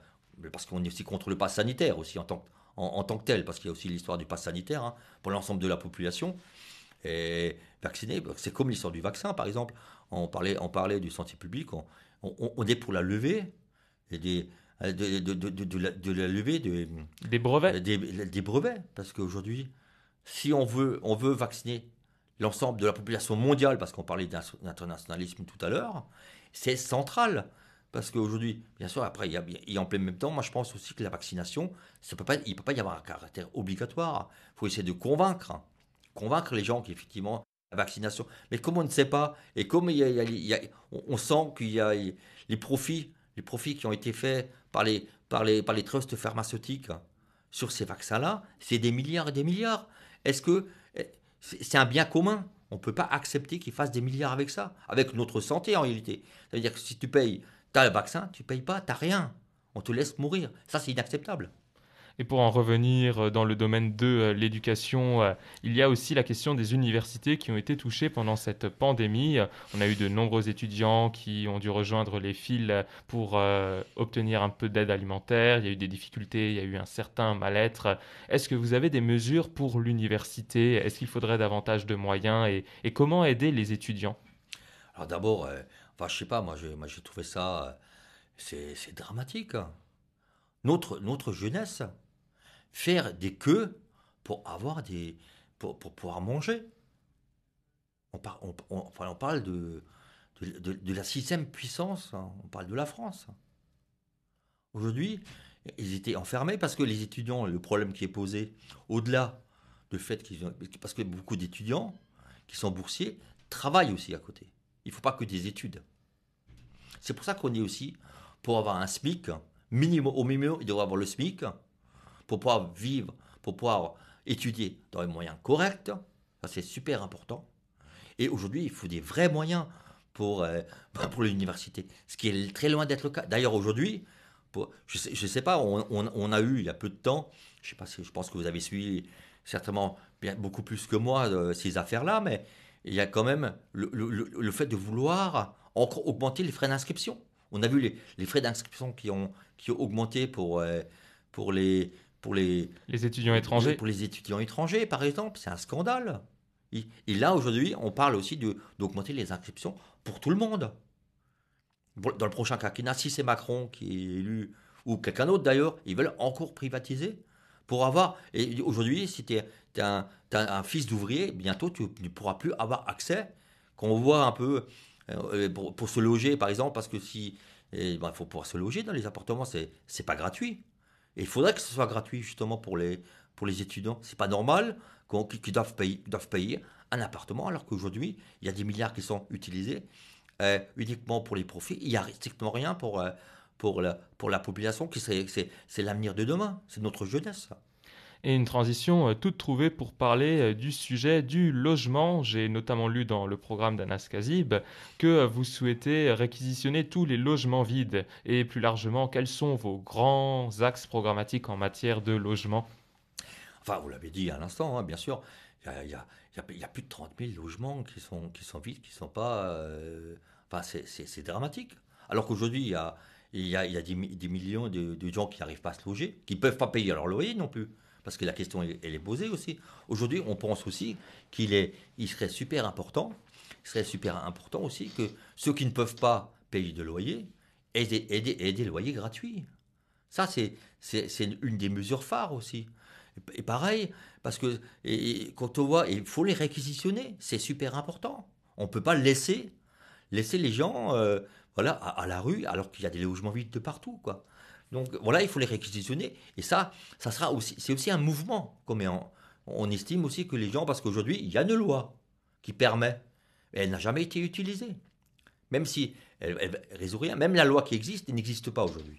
parce qu'on est aussi contre le pass sanitaire aussi en tant, en, tant que tel, parce qu'il y a aussi l'histoire du pass sanitaire hein, pour l'ensemble de la population. Et vacciner, bah, c'est comme l'histoire du vaccin, par exemple. On parlait, on parlait du santé publique, on, on, est pour la levée et des, de, de, de, la, de, la, levée des brevets. Des, des brevets, parce qu'aujourd'hui, si on veut, on veut vacciner l'ensemble de la population mondiale, parce qu'on parlait d'internationalisme tout à l'heure, c'est central. Parce qu'aujourd'hui, bien sûr, après, il y, a, en plein même temps, moi je pense aussi que la vaccination, ça peut pas, il ne peut pas y avoir un caractère obligatoire. Il faut essayer de convaincre, convaincre les gens qu'effectivement, la vaccination. Mais comme on ne sait pas, et comme on sent qu'il y a les profits, les profits qui ont été faits par les, par les, par les trusts pharmaceutiques sur ces vaccins-là, c'est des milliards et des milliards. Est-ce que c'est un bien commun On ne peut pas accepter qu'ils fassent des milliards avec ça, avec notre santé en réalité. Ça veut dire que si tu payes tu as le vaccin, tu payes pas, tu n'as rien. On te laisse mourir. Ça, c'est inacceptable. Et pour en revenir euh, dans le domaine de euh, l'éducation, euh, il y a aussi la question des universités qui ont été touchées pendant cette pandémie. On a eu de nombreux étudiants qui ont dû rejoindre les fils pour obtenir un peu d'aide alimentaire. Il y a eu des difficultés, il y a eu un certain mal-être. Est-ce que vous avez des mesures pour l'université? Est-ce qu'il faudrait davantage de moyens? Et, comment aider les étudiants? Alors d'abord, Enfin, je sais pas, moi j'ai, trouvé ça. Euh, c'est, dramatique. Hein. Notre, notre jeunesse, faire des queues pour avoir des. pour, pouvoir manger. On, on, parle de, de, la sixième puissance, hein. on parle de la France. Aujourd'hui, ils étaient enfermés parce que les étudiants, le problème qui est posé, au-delà du fait qu'ils. Parce que beaucoup d'étudiants qui sont boursiers travaillent aussi à côté. Il ne faut pas que des études. C'est pour ça qu'on est aussi pour avoir un SMIC, minimum, au minimum, il devrait avoir le SMIC, pour pouvoir vivre, pour pouvoir étudier dans les moyens corrects. Ça, c'est super important. Et aujourd'hui, il faut des vrais moyens pour, euh, *laughs* pour l'université, ce qui est très loin d'être le cas. D'ailleurs, aujourd'hui, je ne sais, pas, on, a eu il y a peu de temps, je sais pas si je pense que vous avez suivi certainement bien, beaucoup plus que moi euh, ces affaires-là, mais il y a quand même le, fait de vouloir encore augmenter les frais d'inscription. On a vu les, frais d'inscription qui ont, qui ont augmenté pour, euh, pour, les, pour les, les étudiants étrangers. Pour les étudiants étrangers, par exemple, c'est un scandale. Et, là, aujourd'hui, on parle aussi d'augmenter les inscriptions pour tout le monde. Dans le prochain quinquennat, si c'est Macron qui est élu, ou quelqu'un d'autre d'ailleurs, ils veulent encore privatiser pour avoir. Et aujourd'hui, si tu es, un, un, fils d'ouvrier, bientôt tu ne pourras plus avoir accès. Quand on voit un peu euh, pour, se loger, par exemple, parce que si. Eh ben, il faut pouvoir se loger dans les appartements, c'est pas gratuit. Et il faudrait que ce soit gratuit, justement, pour les, pour les étudiants. C'est pas normal qu'ils doivent payer, doivent payer un appartement, alors qu'aujourd'hui, il y a des milliards qui sont utilisés euh, uniquement pour les profits. Il n'y a strictement rien pour, euh, pour, la, pour la population, qui c'est l'avenir de demain. C'est notre jeunesse et une transition euh, toute trouvée pour parler euh, du sujet du logement. J'ai notamment lu dans le programme d'Anas Kazib que euh, vous souhaitez réquisitionner tous les logements vides et plus largement, quels sont vos grands axes programmatiques en matière de logement? Enfin, vous l'avez dit à l'instant, hein, bien sûr, il y, a, plus de 30 000 logements qui sont, qui sont vides, qui ne sont pas... Enfin, c'est dramatique. Alors qu'aujourd'hui, il y a, il y a, des, millions de, de gens qui n'arrivent pas à se loger, qui ne peuvent pas payer leur loyer non plus parce que la question est posée aussi. Aujourd'hui, on pense aussi qu'il est, il serait super important, serait super important aussi que ceux qui ne peuvent pas payer de loyer aient des, loyers gratuits. Ça, c'est, c'est, une des mesures phares aussi. Et pareil, parce que quand on voit, il faut les réquisitionner, c'est super important. On ne peut pas laisser, laisser les gens euh, voilà, à, à, la rue alors qu'il y a des logements vides de partout. Quoi. Donc voilà, il faut les réquisitionner. Et ça, ça sera aussi, c'est aussi un mouvement. Comme on, estime aussi que les gens, parce qu'aujourd'hui, il y a une loi qui permet, mais elle n'a jamais été utilisée. Même si elle, résout rien, même la loi qui existe n'existe pas aujourd'hui.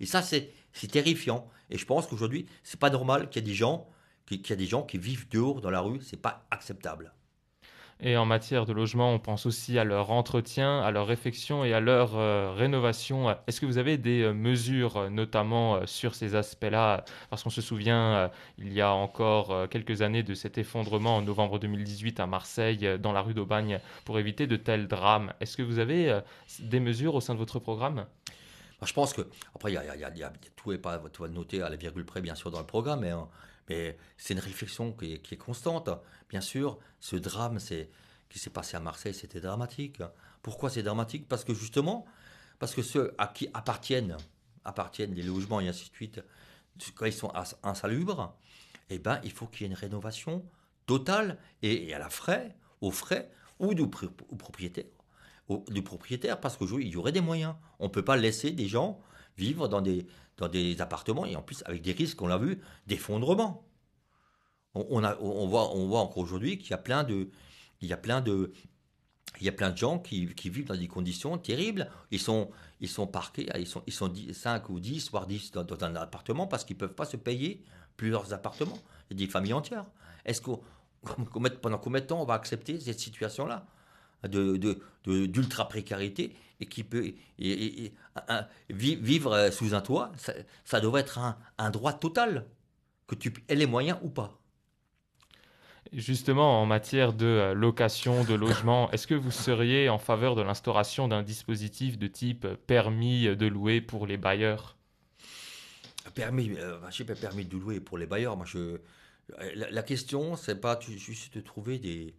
Et ça, c'est, terrifiant. Et je pense qu'aujourd'hui, c'est pas normal qu'il y ait des gens a des gens qui vivent dehors dans la rue. C'est pas acceptable. Et en matière de logement, on pense aussi à leur entretien, à leur réfection et à leur euh, rénovation. Est-ce que vous avez des euh, mesures, euh, notamment sur ces aspects-là? Parce qu'on se souvient, il y a encore quelques années, de cet effondrement en novembre 2018 à Marseille, dans la rue d'Aubagne, pour éviter de tels drames. Est-ce que vous avez des mesures au sein de votre programme? Je pense que, après, y a, tout n'est pas tout noté à la virgule près, bien sûr, dans le programme, mais hein, mais c'est une réflexion qui est, constante. Bien sûr, ce drame qui s'est passé à Marseille, c'était dramatique. Pourquoi c'est dramatique? Parce que justement, parce que ceux à qui appartiennent, appartiennent les logements et ainsi de suite, quand ils sont insalubres, eh ben, il faut qu'il y ait une rénovation totale et, et à la frais, aux frais ou du propriétaire, du propriétaire, parce qu'aujourd'hui, il y aurait des moyens. On ne peut pas laisser des gens vivre dans des, dans des appartements et en plus avec des risques, on l'a vu, d'effondrement. On, voit, encore aujourd'hui qu'il y a plein de, il y a plein de, il y a plein de gens qui, vivent dans des conditions terribles. Ils sont, ils sont parqués, ils sont, ils sont 5 ou 10, voire 10 dans, un appartement parce qu'ils ne peuvent pas se payer plusieurs appartements. Il y a des familles entières. Est-ce qu'on, *laughs* pendant combien de temps on va accepter cette situation-là? De, de, de- d'ultra précarité et qui peut et- et- et- un- vi- vivre euh, sous un toit, ça, ça devrait être un, un droit total, que tu aies les moyens ou pas. Justement, en matière de euh, location, de logement, *coughs* est-ce que vous seriez en faveur de l'instauration d'un dispositif de type euh, permis de louer pour les bailleurs? Permis, euh, je sais pas, permis de louer pour les bailleurs. Moi, je, la, la question, c'est pas tu- juste de trouver des,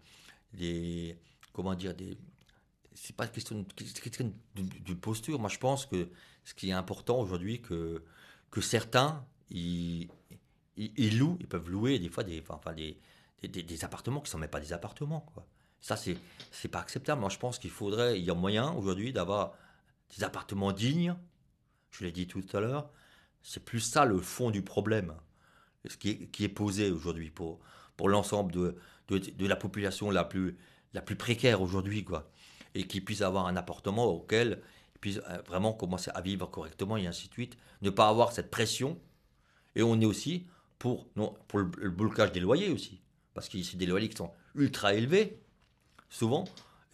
des, comment dire, des, c'est pas question, question d'une posture. Moi, je pense que ce qui est important aujourd'hui, que que certains, ils, ils, louent, ils peuvent louer des fois des, enfin, des, des, appartements qui sont même pas des appartements, quoi. Ça, c'est c'est pas acceptable. Moi, je pense qu'il faudrait, il y a moyen aujourd'hui d'avoir des appartements dignes. Je l'ai dit tout à l'heure. C'est plus ça le fond du problème, ce qui est, qui est posé aujourd'hui pour, pour l'ensemble de, de la population la plus, la plus précaire aujourd'hui, quoi. Et qui puisse avoir un appartement auquel ils puissent euh, vraiment commencer à vivre correctement et ainsi de suite. Ne pas avoir cette pression. Et on est aussi pour, non, pour le, blocage des loyers aussi. Parce que c'est des loyers qui sont ultra élevés, souvent.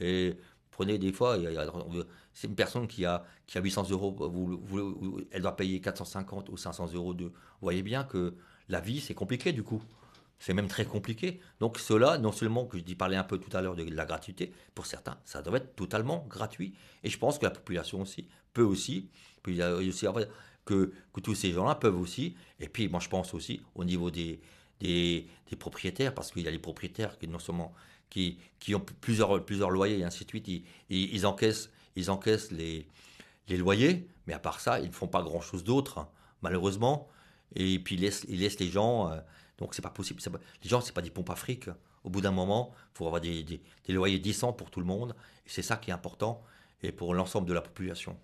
Et prenez des fois, c'est une personne qui a, qui a 800 euros, elle doit payer 450 ou 500 euros de. Vous voyez bien que la vie, c'est compliqué du coup. C'est même très compliqué. Donc cela, non seulement que je dis parlais un peu tout à l'heure de la gratuité, pour certains, ça doit être totalement gratuit. Et je pense que la population aussi peut aussi, puis a aussi que, que tous ces gens-là peuvent aussi. Et puis moi je pense aussi au niveau des, des, propriétaires, parce qu'il y a les propriétaires qui non seulement qui, qui ont plusieurs, plusieurs loyers et ainsi de suite, ils, ils, ils encaissent, ils encaissent les, les loyers, mais à part ça, ils ne font pas grand-chose d'autre, hein, malheureusement. Et puis ils laissent, ils laissent les gens, euh, donc c'est pas possible. pas- les gens, c'est pas des pompes à fric. Au bout d'un moment, il faut avoir des, des, des loyers décents pour tout le monde, et c'est ça qui est important, et pour l'ensemble de la population.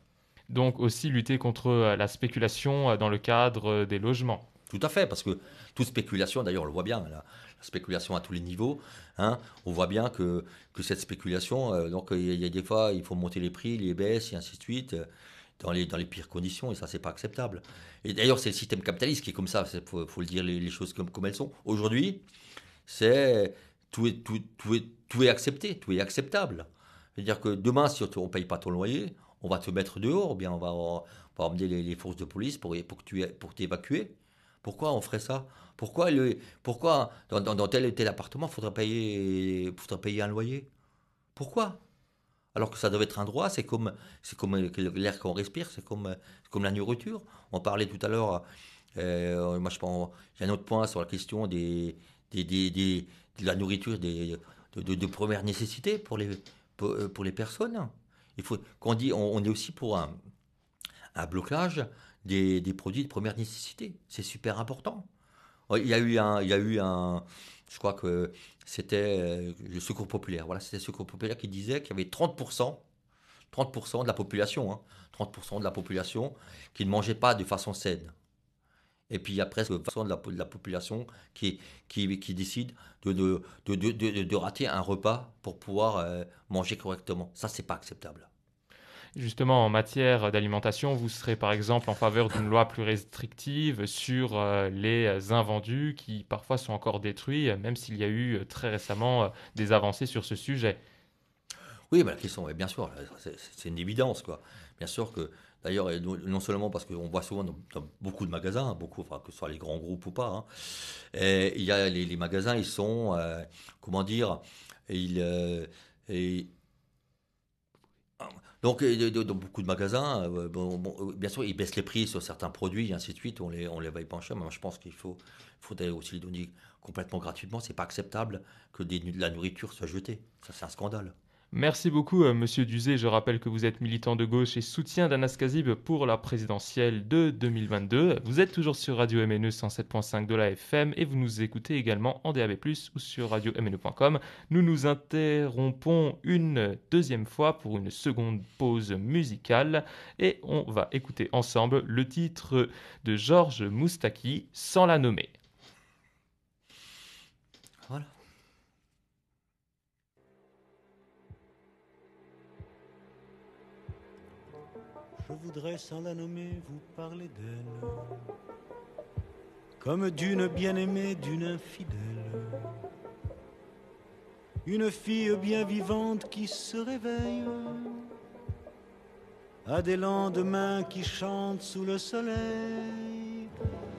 Donc aussi lutter contre euh, la spéculation euh, dans le cadre euh, des logements. Tout à fait, parce que toute spéculation, d'ailleurs, on le voit bien, la, la spéculation à tous les niveaux, hein, on voit bien que, que cette spéculation, euh, donc il y, a- il y a des fois, il faut monter les prix, les baisses, et ainsi de suite, euh, dans les, dans les pires conditions, et ça, c'est pas acceptable. Et d'ailleurs, c'est le système capitaliste qui est comme ça, il faut, le dire les, choses comme, comme elles sont. Aujourd'hui, c'est tout est, tout, tout est, tout est accepté, tout est acceptable. C'est-à-dire que demain, si on ne paye pas ton loyer, on va te mettre dehors, bien on va, on va emmener les, forces de police pour, pour que tu pour t'évacuer. Pourquoi on ferait ça? Pourquoi, le, pourquoi dans, dans- tel tel appartement, il payer, faudrait payer un loyer? Pourquoi? Alors que ça devait être un droit, c'est comme, c'est comme l'air qu'on respire, c'est comme, c'est comme la nourriture. On parlait tout à l'heure, euh, moi je pense, j'ai un autre point sur la question des, des, des- de la nourriture des, de, première nécessité pour les, pour, euh, les personnes. Il faut qu'on dit, on, on est aussi pour un, un blocage des, des produits de première nécessité. C'est super important. Il y a eu un, il y a eu un, je crois que c'était euh, le Secours populaire. Voilà, c'était le Secours populaire qui disait qu'il y avait 30%, 30% de la population, hein, 30% de la population qui ne mangeait pas de façon saine. Et puis il y a presque 20% de la, population qui, qui, décide de, de, de, de, de- de rater un repas pour pouvoir euh, manger correctement. Ça, c'est pas acceptable. Justement, en matière d'alimentation, vous serez par exemple en faveur d'une loi plus restrictive sur euh, les invendus qui parfois sont encore détruits, même s'il y a eu euh, très récemment euh, des avancées sur ce sujet. Oui, ouais, bien sûr, c'est une évidence. Bien sûr que, d'ailleurs, non seulement parce qu'on voit souvent dans, beaucoup de magasins, beaucoup, enfin, que ce soit les grands groupes ou pas, hein, il y a les, magasins, ils sont, comment dire, ils, donc, dans beaucoup de magasins, euh, euh, bien sûr, ils baissent les prix sur certains produits, et ainsi de suite, on les, on les cher, mais je pense qu'il faut, faudrait aussi les donner complètement gratuitement. C'est pas acceptable que de la nourriture soit jetée. Ça, c'est un scandale. Merci beaucoup, euh, Monsieur Duzé. Je rappelle que vous êtes militant de gauche et soutien d'Anas Kazib pour la présidentielle de 2022. Vous êtes toujours sur Radio MNE 107.5 de la FM et vous nous écoutez également en DAB+, ou sur radio-mne.com. Nous nous interrompons une deuxième fois pour une seconde pause musicale et on va écouter ensemble le titre de Georges Moustaki, sans la nommer. Je voudrais sans la nommer vous parler d'elle, comme d'une bien-aimée, d'une infidèle. Une fille bien vivante qui se réveille, à des lendemains qui chantent sous le soleil.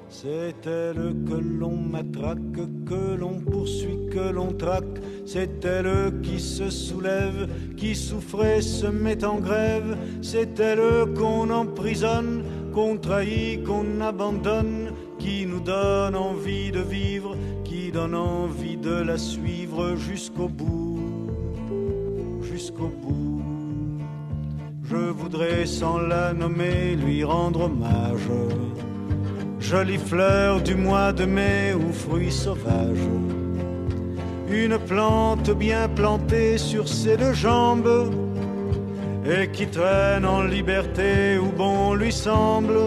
C'est elle que l'on matraque, que l'on poursuit, que l'on traque. C'est elle qui se soulève, qui souffrait, se met en grève. C'est elle qu'on emprisonne, qu'on trahit, qu'on abandonne, qui nous donne envie de vivre, qui donne envie de la suivre jusqu'au bout, jusqu'au bout. Je voudrais sans la nommer lui rendre hommage jolie fleur du mois de mai ou fruit sauvage. Une plante bien plantée sur ses deux jambes et qui traîne en liberté où bon lui semble.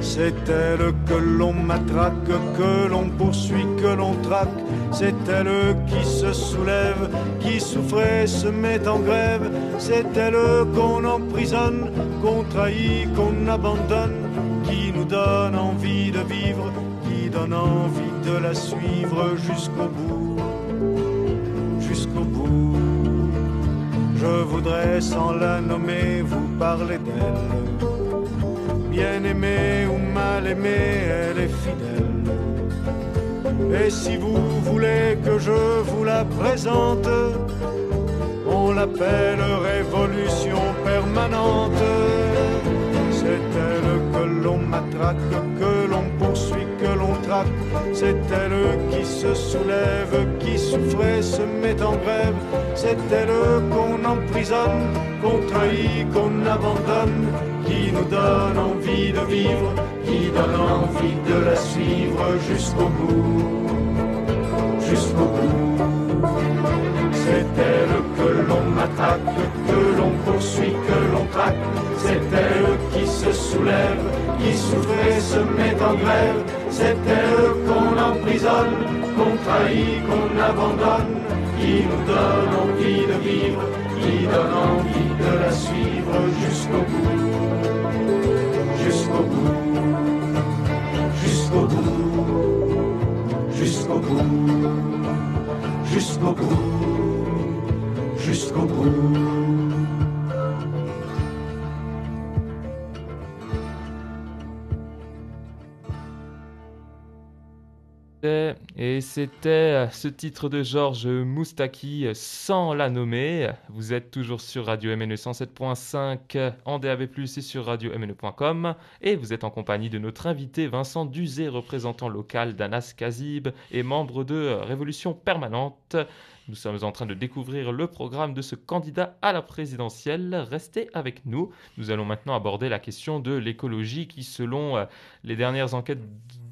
C'est elle que l'on matraque, que l'on poursuit, que l'on traque. C'est elle qui se soulève, qui souffrait, se met en grève. C'est elle qu'on emprisonne, qu'on trahit, qu'on abandonne qui nous donne envie de vivre, qui donne envie de la suivre jusqu'au bout, Je voudrais sans la nommer vous parler d'elle. Bien aimée ou mal aimée, elle est fidèle. Et si vous voulez que je vous la présente, on l'appelle révolution permanente. C'est elle que l'on matraque, que l'on poursuit. C'est elle qui se soulève, qui souffrait, se met en grève. C'est elle qu'on emprisonne, qu'on trahit, qu'on abandonne, qui nous donne envie de vivre, qui donne envie de la suivre jusqu'au bout, jusqu'au bout. C'est elle que l'on matraque, que l'on poursuit, que l'on traque. C'est elle qui se soulève, qui souffre et se met en grève. C'est elle qu'on emprisonne, qu'on trahit, qu'on abandonne, qui nous donne envie de vivre, qui donne envie de la suivre jusqu'au bout, jusqu'au bout, jusqu'au bout, jusqu'au bout, jusqu'au bout, jusqu'au bout. Et c'était ce titre de Georges Moustaki sans la nommer. Vous êtes toujours sur Radio MNE 107.5 en DAB+, et sur radio-mne.com. Et vous êtes en compagnie de notre invité Vincent Duzé, représentant local d'Anas Kazib et membre de Révolution Permanente. Nous sommes en train de découvrir le programme de ce candidat à la présidentielle. Restez avec nous. Nous allons maintenant aborder la question de l'écologie qui, selon euh, les dernières enquêtes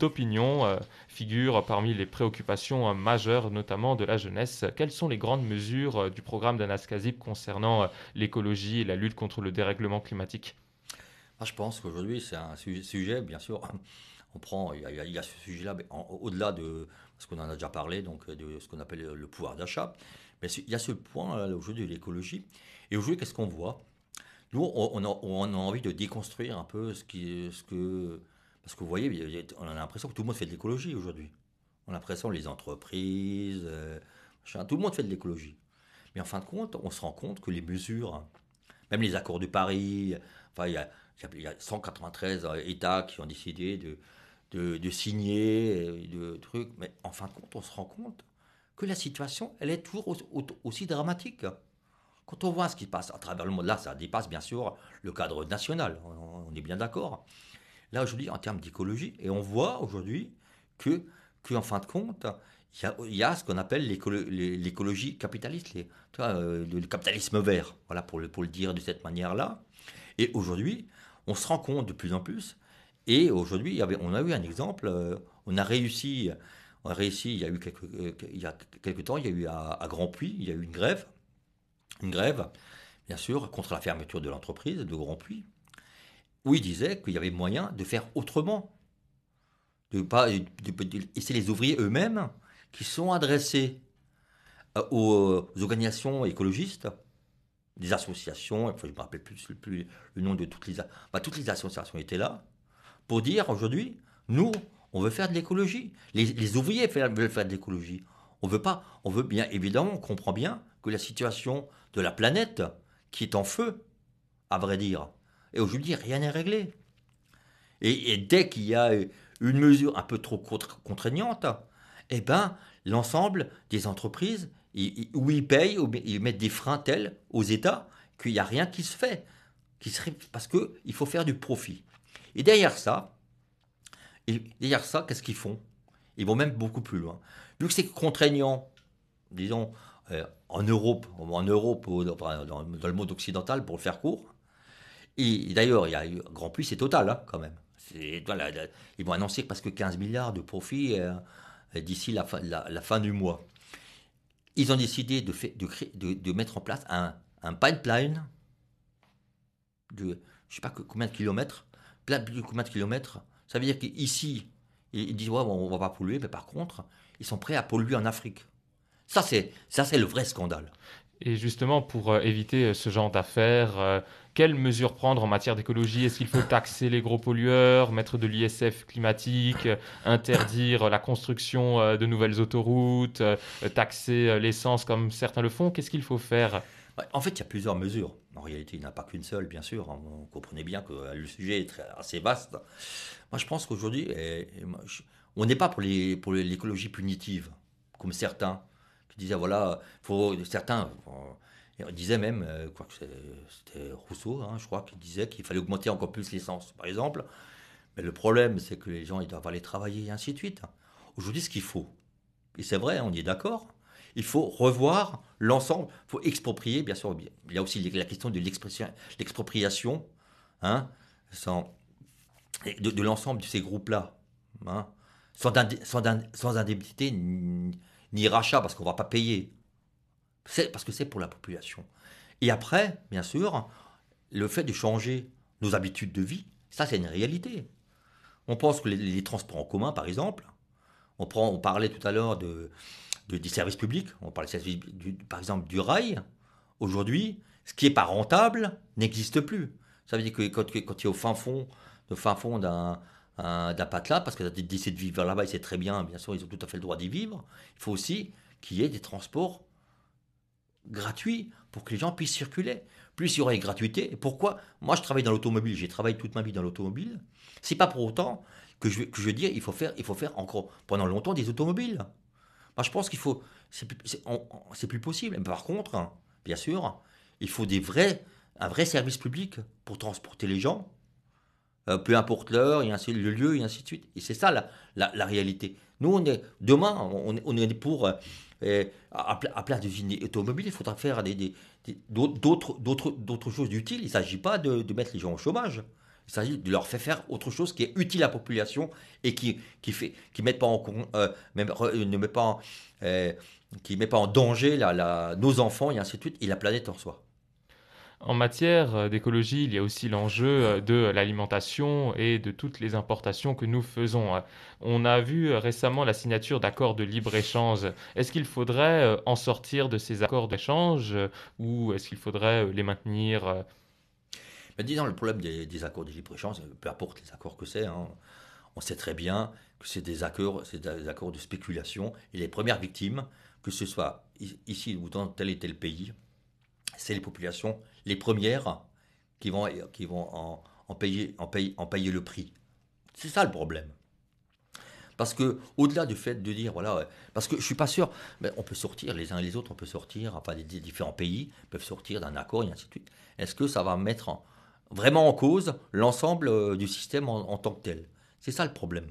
d'opinion, euh, figure parmi les préoccupations euh, majeures, notamment de la jeunesse. Quelles sont les grandes mesures du programme d'Anas Kazib concernant l'écologie et la lutte contre le dérèglement climatique? Je pense qu'aujourd'hui, c'est un sujet, bien sûr. On prend, il y a, ce sujet-là, au-delà de ce qu'on en a déjà parlé, donc de ce qu'on appelle le pouvoir d'achat. Mais il y a ce point aujourd'hui de l'écologie. Et aujourd'hui, qu'est-ce qu'on voit? Nous, on a, envie de déconstruire un peu ce que... Parce que vous voyez, on a l'impression que tout le monde fait de l'écologie aujourd'hui. On a l'impression les entreprises, euh, tout le monde fait de l'écologie. Mais en fin de compte, on se rend compte que les mesures, même les accords de Paris, enfin, il y a, il y a 193 États qui ont décidé de, signer, de trucs. Mais en fin de compte, on se rend compte que la situation, elle est toujours aussi, dramatique. Quand on voit ce qui passe à travers le monde, là, ça dépasse bien sûr le cadre national, on, est bien d'accord. Là, aujourd'hui, en termes d'écologie, et on voit aujourd'hui que, que, en fin de compte, il y a, ce qu'on appelle l'écolo- l'é- l'écologie capitaliste, euh, le, capitalisme vert, voilà, pour le, pour le dire de cette manière-là. Et aujourd'hui, on se rend compte de plus en plus. Et aujourd'hui, on a eu un exemple, euh, on a réussi, on a réussi, il y a eu quelques, euh, il y a temps, il y a eu à, à Grand Puy, il y a eu une grève, une grève, bien sûr, contre la fermeture de l'entreprise de Grand Puy, où il disait qu'il y avait moyen de faire autrement. Et c'est les ouvriers eux-mêmes qui sont adressés euh, aux, aux organisations écologistes, des associations, enfin, je ne me rappelle plus, le nom de toutes les, bah, toutes les associations étaient là, pour dire aujourd'hui, nous, on veut faire de l'écologie. Les, ouvriers veulent faire de l'écologie. On veut pas, on veut bien évidemment, on comprend bien que la situation de la planète qui est en feu, à vrai dire, et aujourd'hui rien n'est réglé. Et, dès qu'il y a une mesure un peu trop contraignante, eh ben l'ensemble des entreprises, ils- où ils payent, ils mettent des freins tels aux États qu'il n'y a rien qui se fait, parce que il faut faire du profit. Et derrière ça, derrière ça, qu'est-ce qu'ils font? Ils vont même beaucoup plus loin. Vu que c'est contraignant, disons, euh, en Europe, en Europe, dans le monde occidental, pour le faire court, d'ailleurs, il y a eu Grand Puy, c'est total, hein, quand même. Ils vont annoncer presque 15 milliards de profits euh, d'ici la fin, du mois. Ils ont décidé de, mettre en place un, pipeline de, je ne sais pas combien de kilomètres, combien de kilomètres. Ça veut dire qu'ici, ils, disent, ouais, on va pas polluer, mais par contre, ils sont prêts à polluer en Afrique. Ça, c'est ça, c'est le vrai scandale. Et justement, pour euh, éviter euh, ce genre d'affaires, quelles mesures prendre en matière d'écologie? Est-ce qu'il faut taxer les gros pollueurs, mettre de l'ISF climatique, euh, interdire la construction euh, de nouvelles autoroutes, euh, taxer l'essence comme certains le font? Qu'est-ce qu'il faut faire? En fait, il y a plusieurs mesures. En réalité, il n'y en a pas qu'une seule, bien sûr. Vous comprenez bien que le sujet est assez vaste. Moi, je pense qu'aujourd'hui, on n'est pas pour l'écologie punitive, comme certains qui disaient, voilà, faut, certains euh, disaient même, euh, c'était Rousseau, hein, je crois, qui disait qu'il fallait augmenter encore plus l'essence, par exemple. Mais le problème, c'est que les gens, ils doivent aller travailler, et ainsi de suite. Aujourd'hui, ce qu'il faut, et c'est vrai, on y est d'accord, il faut revoir l'ensemble, il faut exproprier, bien sûr. Il y a aussi la question de l'expropriation hein, de, l'ensemble de ces groupes-là, hein, sans, indemnité ni, ni rachat, parce qu'on ne va pas payer. Parce que c'est pour la population. Et après, bien sûr, le fait de changer nos habitudes de vie, ça c'est une réalité. On pense que les, transports en commun, par exemple, on, prend, on parlait tout à l'heure de, de- des services publics, on parlait du- par exemple du rail. Aujourd'hui, ce qui n'est pas rentable n'existe plus. Ça veut dire que quand, quand tu es au fin fond, au fin fond d'un un- d'un patelin, parce que tu décidé de vivre là-bas, c'est très bien, bien sûr, ils ont tout à fait le droit d'y vivre, il faut aussi qu'il y ait des transports gratuits pour que les gens puissent circuler. Plus il y aurait une gratuité, pourquoi Moi, je travaille dans l'automobile, j'ai travaillé toute ma vie dans l'automobile. C'est pas pour autant que je, que je veux dire il faut faire, il faut faire encore pendant longtemps des automobiles. Moi, je pense qu'il faut, c'est plus, possible. Par contre, hein, bien sûr, il faut des vrais, un vrai service public pour transporter les gens, euh, peu importe l'heure, le lieu, et ainsi de suite. Et c'est ça la, la réalité. Nous, on est demain, on est, pour euh, à, à place d'une automobile, il faudra faire des, d'autres, choses utiles. Il ne s'agit pas de, de mettre les gens au chômage. Il s'agit de leur faire faire autre chose qui est utile à la population et qui fait qui euh, ne met pas en, euh, qui met pas en danger nos enfants et ainsi de suite et la planète en soi. En matière euh, d'écologie, il y a aussi l'enjeu euh, de l'alimentation et de toutes les importations que nous faisons. Euh, On a vu récemment la signature d'accords de libre-échange. Est-ce qu'il faudrait en sortir de ces accords d'échange ou est-ce qu'il faudrait les maintenir Mais disons, le problème des, accords de libre-échange, peu importe les accords que c'est, hein, on sait très bien que c'est des accords, c'est des accords de spéculation. Et les premières victimes, que ce soit ici ou dans tel et tel pays, c'est les populations, les premières qui vont, en, payer, en, payer, en payer le prix. C'est ça le problème. Parce que au-delà du fait de dire voilà, parce que je suis pas sûr, mais on peut sortir les uns et les autres, on peut sortir, enfin les, différents pays peuvent sortir d'un accord et ainsi de suite. Est-ce que ça va mettre en- vraiment en cause l'ensemble euh, du système en tant que tel? C'est ça le problème.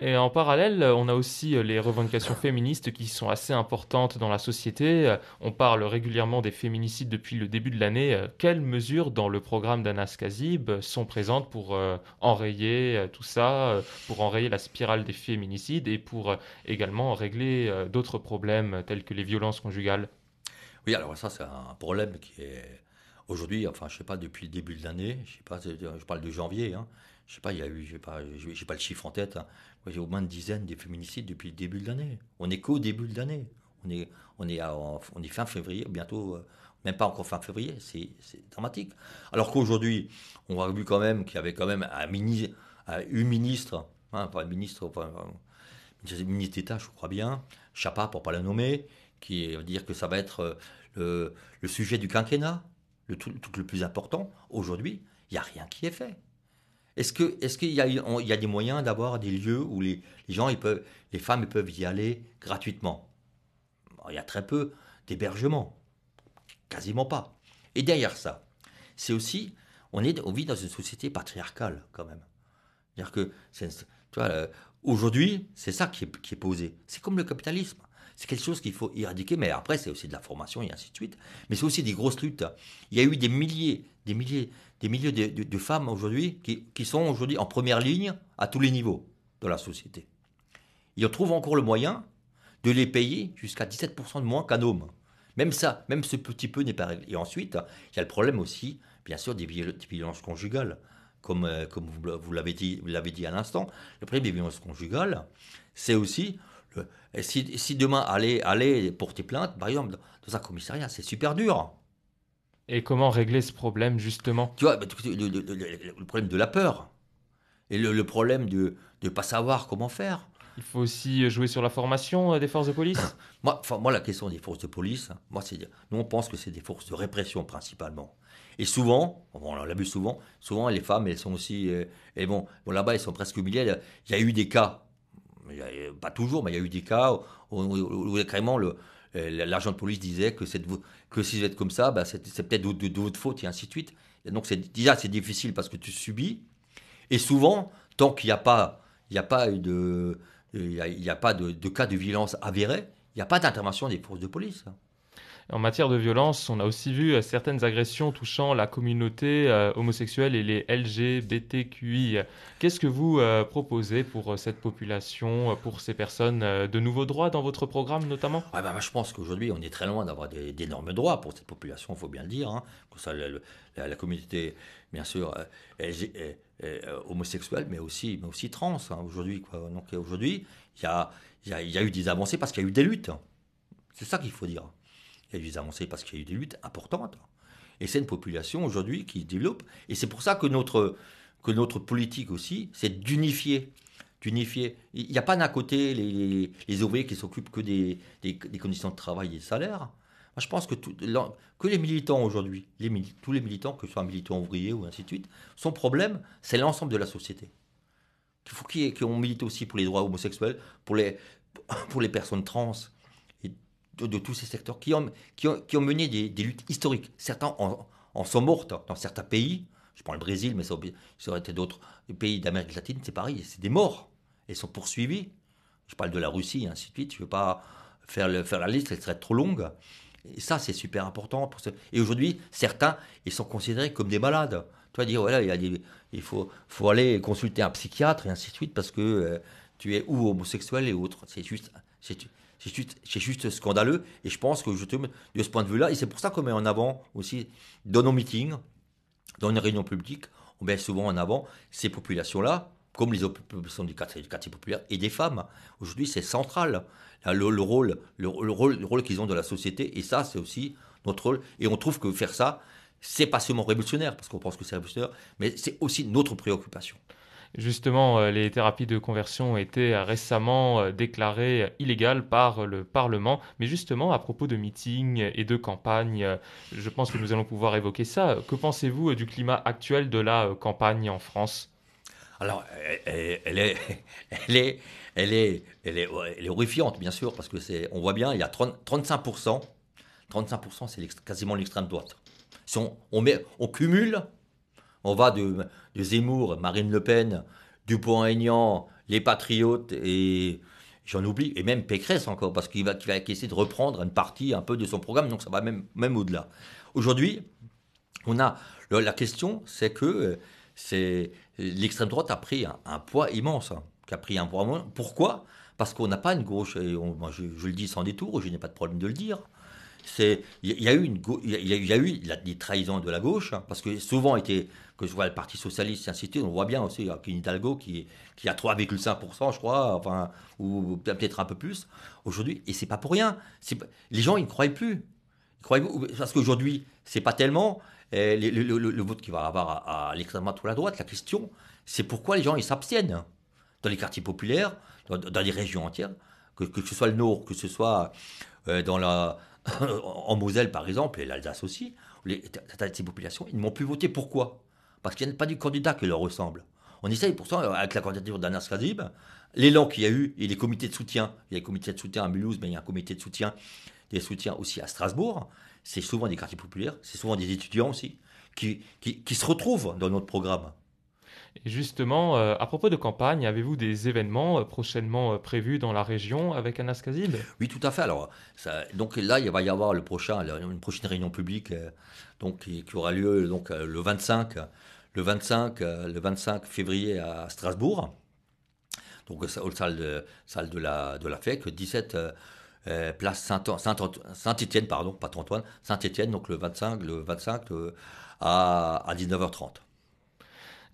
Et en parallèle, on a aussi euh, les revendications féministes qui sont assez importantes dans la société. Euh, On parle régulièrement des féminicides depuis le début de l'année. Euh, Quelles mesures dans le programme d'Anas Kazib sont présentes pour enrayer tout ça, pour enrayer la spirale des féminicides et pour également régler d'autres problèmes tels que les violences conjugales? Oui, alors ça, c'est un problème qui est aujourd'hui, enfin, je sais pas, depuis le début de l'année, je sais pas, je parle de janvier, hein, je sais pas, il y a eu, je sais pas, pas le chiffre en tête, hein, j'ai au moins une dizaine de féminicides depuis le début de l'année. On est qu'au début de l'année. On est, on est, on est fin février, bientôt, euh, même pas encore fin février, c'est dramatique. Alors qu'aujourd'hui, on a vu quand même qu'il y avait quand même un une ministre, hein, un ministre, enfin, un ministre d'État, je crois bien, Chapa pour pas la nommer, qui va dire que ça va être euh, le, sujet du quinquennat, le truc le plus important. Aujourd'hui, il n'y a rien qui est fait. Est-ce que, est-ce qu'il y a, il y a des moyens d'avoir des lieux où les, gens, les femmes, peuvent y aller gratuitement? Il y a très peu d'hébergement, quasiment pas. Et derrière ça, c'est aussi, on est, on vit dans une société patriarcale quand même. Que, euh, aujourd'hui, c'est ça qui est posé. C'est comme le capitalisme. C'est quelque chose qu'il faut éradiquer, mais après, c'est aussi de la formation et ainsi de suite. Mais c'est aussi des grosses luttes. Il y a eu des milliers, des milliers, des milliers de, femmes aujourd'hui qui, qui sont aujourd'hui en première ligne à tous les niveaux de la société. Ils trouvent encore le moyen de les payer jusqu'à 17% de moins qu'un homme. Même ça, même ce petit peu n'est pas réglé. Et ensuite, il y a le problème aussi, bien sûr, des, viol- des violences conjugales. Comme, euh, comme vous, l'avez dit, vous l'avez dit à l'instant, le problème des violences conjugales, c'est aussi le- et si, si demain aller, aller porter plainte, par exemple, dans un commissariat, c'est super dur. Et comment régler ce problème justement? Tu vois, le, le- le- le problème de la peur et le, problème de ne pas savoir comment faire. Il faut aussi jouer sur la formation euh, des forces de police? *coughs* Moi, enfin, moi, la question des forces de police, moi, c'est, nous, on pense que c'est des forces de répression principalement. Et souvent, on l'a vu souvent, souvent les femmes, elles sont aussi, euh, elles vont, bon, là-bas, elles sont presque humiliées. Il y a eu des cas, a- pas toujours, mais il y a eu des cas où, où- carrément euh, l'agent de police disait que, vous- que si vous êtes comme ça, bah, c'est, peut-être de, votre faute et ainsi de suite. Donc, déjà, c'est difficile parce que tu subis. Et souvent, tant qu'il n'y a pas, a de, a, pas de cas de violence avérés, il n'y a pas d'intervention des forces de police. En matière de violence, on a aussi vu euh, certaines agressions touchant la communauté euh, homosexuelle et les LGBTQI. Qu'est-ce que vous euh, proposez pour cette population, pour ces personnes De nouveaux droits dans votre programme notamment? Ouais, bah, je pense qu'aujourd'hui, on est très loin d'avoir d'énormes droits pour cette population, il faut bien le dire. hein. La, communauté, bien sûr, euh, homosexuelle, mais aussi, trans, hein, aujourd'hui. Donc aujourd'hui, il y a, eu des avancées parce qu'il y a eu des luttes. C'est ça qu'il faut dire. Il y a parce qu'il y a eu des luttes importantes. Et c'est une population aujourd'hui qui se développe. Et c'est pour ça que notre, que notre politique aussi, c'est d'unifier. D'unifier. Il n'y a pas d'un côté les, ouvriers qui s'occupent que des, des, conditions de travail et des salaires. Moi, je pense que, que les militants aujourd'hui, tous les militants, que ce soit un militant ouvrier ou ainsi de suite, son problème, c'est l'ensemble de la société. Il faut ont milité aussi pour les droits homosexuels, pour les, pour les personnes trans, de, tous ces secteurs qui ont, qui ont, mené des, luttes historiques. Certains en, sont morts dans certains pays. Je prends le Brésil, mais ça, ça aurait été d'autres pays d'Amérique latine, c'est pareil, c'est des morts. Ils sont poursuivis. Je parle de la Russie, ainsi de suite. Je ne veux pas faire, la liste, elle serait trop longue. Et ça, c'est super important. Et aujourd'hui, certains, ils sont considérés comme des malades. Tu vas dire, voilà, il, faut, aller consulter un psychiatre et ainsi de suite parce que euh, tu es ou homosexuel et autres. C'est juste, c'est, juste, scandaleux. Et je pense que te, de ce point de vue-là, et c'est pour ça qu'on met en avant aussi dans nos meetings, dans une réunion publique, on met souvent en avant ces populations-là, comme les populations du quartier, populaire et des femmes. Aujourd'hui, c'est central, le rôle qu'ils ont dans la société. Et ça, c'est aussi notre rôle. Et on trouve que faire ça, c'est pas seulement révolutionnaire, parce qu'on pense que c'est révolutionnaire, mais c'est aussi notre préoccupation. Justement, euh, les thérapies de conversion ont été euh, récemment euh, déclarées illégales par le Parlement. Mais justement, à propos de meetings et de campagnes, je pense que nous allons pouvoir évoquer ça. Que pensez-vous du climat actuel de la campagne en France? Alors, elle, est, *laughs* elle est, elle est, elle est, elle est horrifiante, bien sûr, parce que c'est, on voit bien, il y a 30 35%, 35%, c'est quasiment l'extrême droite. Si on, on met, on cumule, on va de, Zemmour, Marine Le Pen, Dupont-Aignan les patriotes et j'en oublie, et même Pécresse encore, parce qu'il va, essayer de reprendre une partie un peu de son programme, donc ça va même, au-delà. Aujourd'hui, on a la question, c'est que euh, l'extrême droite a pris un, poids immense, hein, qui a pris un. Pourquoi? Parce qu'on n'a pas une gauche, et moi, je, le dis sans détour, je n'ai pas de problème de le dire. Il y, a- eu des trahisons de la gauche, hein, parce que souvent était que je vois le Parti socialiste ainsi de suite, on voit bien aussi une Hidalgo qui, qui a 3,5%, je crois, enfin, ou peut-être un peu plus aujourd'hui, et c'est pas pour rien. Les gens, ils ne croient plus. Ils parce qu'aujourd'hui, c'est pas tellement euh, le, vote qu'il va avoir à, l'extrême droite ou à la droite. La question, c'est pourquoi les gens ils s'abstiennent dans les quartiers populaires, dans, dans les régions entières, que, que ce soit le Nord, que ce soit euh, dans la, *laughs* en Moselle par exemple, et l'Alsace aussi, les, ces populations, ils ne m'ont plus voté. Pourquoi? Parce qu'il n'y a pas du candidat qui leur ressemble. On essaye pourtant, avec la candidature d'Anas Kadib, l'élan qu'il y a eu et les comités de soutien. Il y a les comités de soutien à Mulhouse, mais il y a un comité de soutien, des soutiens aussi à Strasbourg. C'est souvent des quartiers populaires, c'est souvent des étudiants aussi, qui, qui, qui se retrouvent dans notre programme. Et justement, euh, à propos de campagne, avez-vous des événements euh, prochainement euh, prévus dans la région avec Anas Kazib Oui, tout à fait. Alors, ça- donc là, il va y avoir le prochain, une prochaine réunion publique, euh, donc qui, qui aura lieu donc euh, le 25, le 25, euh, le 25 février à Strasbourg. Donc ça- aux salles de, salle de la de la FEC, 17 euh, euh, place Saint- Saint- Saint-Étienne, pardon, pas Antoine, Saint-Étienne, donc le 25, le 25 euh, à, à 19h30.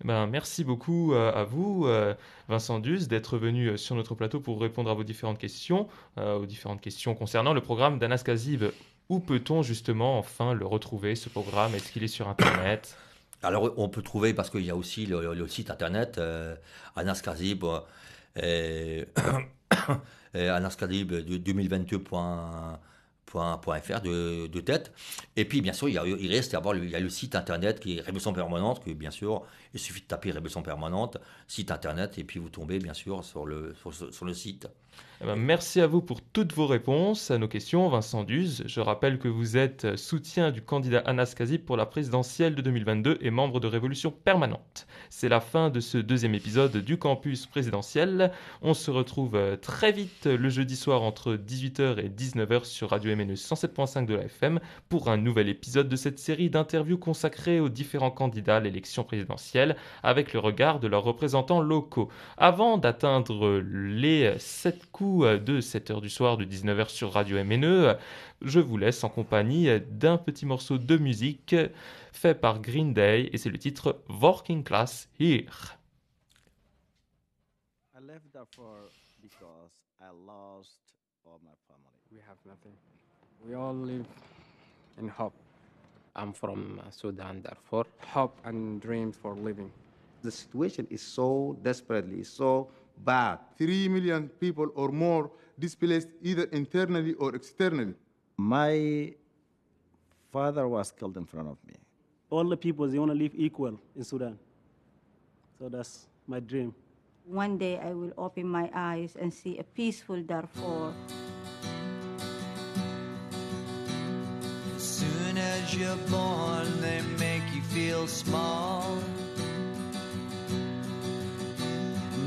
Eh Ben, merci beaucoup euh, à vous, euh, Vincent Duze, d'être venu euh, sur notre plateau pour répondre à vos différentes questions, euh, aux différentes questions concernant le programme d'Anas Kazib. Où peut-on justement enfin le retrouver, ce programme? Est-ce qu'il est sur Internet? Alors, on peut trouver, parce qu'il y a aussi le, site internet euh, anaskazib, euh, euh, euh, anaskazib 2022.fr de, tête. Et puis, bien sûr, il, reste à il y a le site internet qui est Révolution Permanente, que bien sûr, il suffit de taper Révolution Permanente, site internet, et puis vous tombez, bien sûr, sur le site. Eh ben, merci à vous pour toutes vos réponses à nos questions, Vincent Duze. Je rappelle que vous êtes soutien du candidat Anas Kazib pour la présidentielle de 2022 et membre de Révolution Permanente. C'est la fin de ce deuxième épisode du campus présidentiel. On se retrouve euh, très vite le jeudi soir entre 18h et 19h sur Radio MNE 107.5 de la FM pour un nouvel épisode de cette série d'interviews consacrée aux différents candidats à l'élection présidentielle avec le regard de leurs représentants locaux. Avant d'atteindre les 7 coups de 7h du soir de 19h sur Radio MNE, je vous laisse en compagnie d'un petit morceau de musique fait par Green Day et c'est le titre Working Class Here. I left Darfur because I lost all my family. We have nothing. We all live in hope. I'm from uh, Sudan, Darfur. Hope and dreams for living. The situation is so desperately, so bad. Three million people or more displaced either internally or externally. My father was killed in front of me. all the people they want to live equal in Sudan. So that's my dream. One day I will open my eyes and see a peaceful Darfur. As soon as you're born, they make you feel small.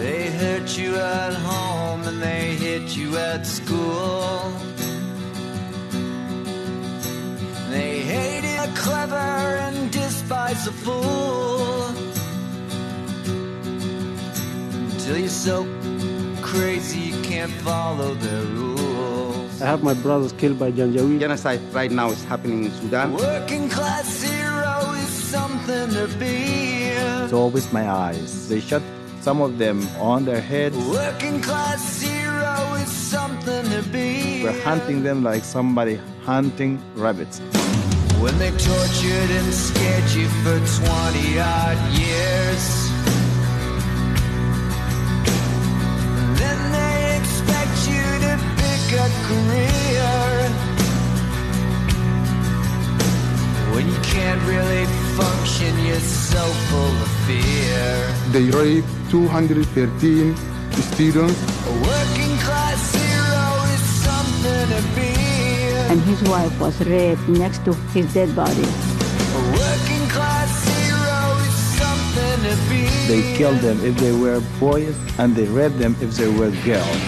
They hurt you at home and they hit you at school. They hate a clever and despise a fool. Until you're so crazy you can't follow their rules. I have my brothers killed by Janjaweed. Genocide right now is happening in Sudan. Working class hero is something to be. It's always my eyes. They shot some of them on their heads. Working class hero is something to be. We're hunting them like somebody hunting rabbits. When they tortured and scared you for 20 odd years. Is so full of fear. They raped 213 students. A working class hero is something to be. And his wife was raped next to his dead body. A working class hero is something to be. They killed them if they were boys and they raped them if they were girls.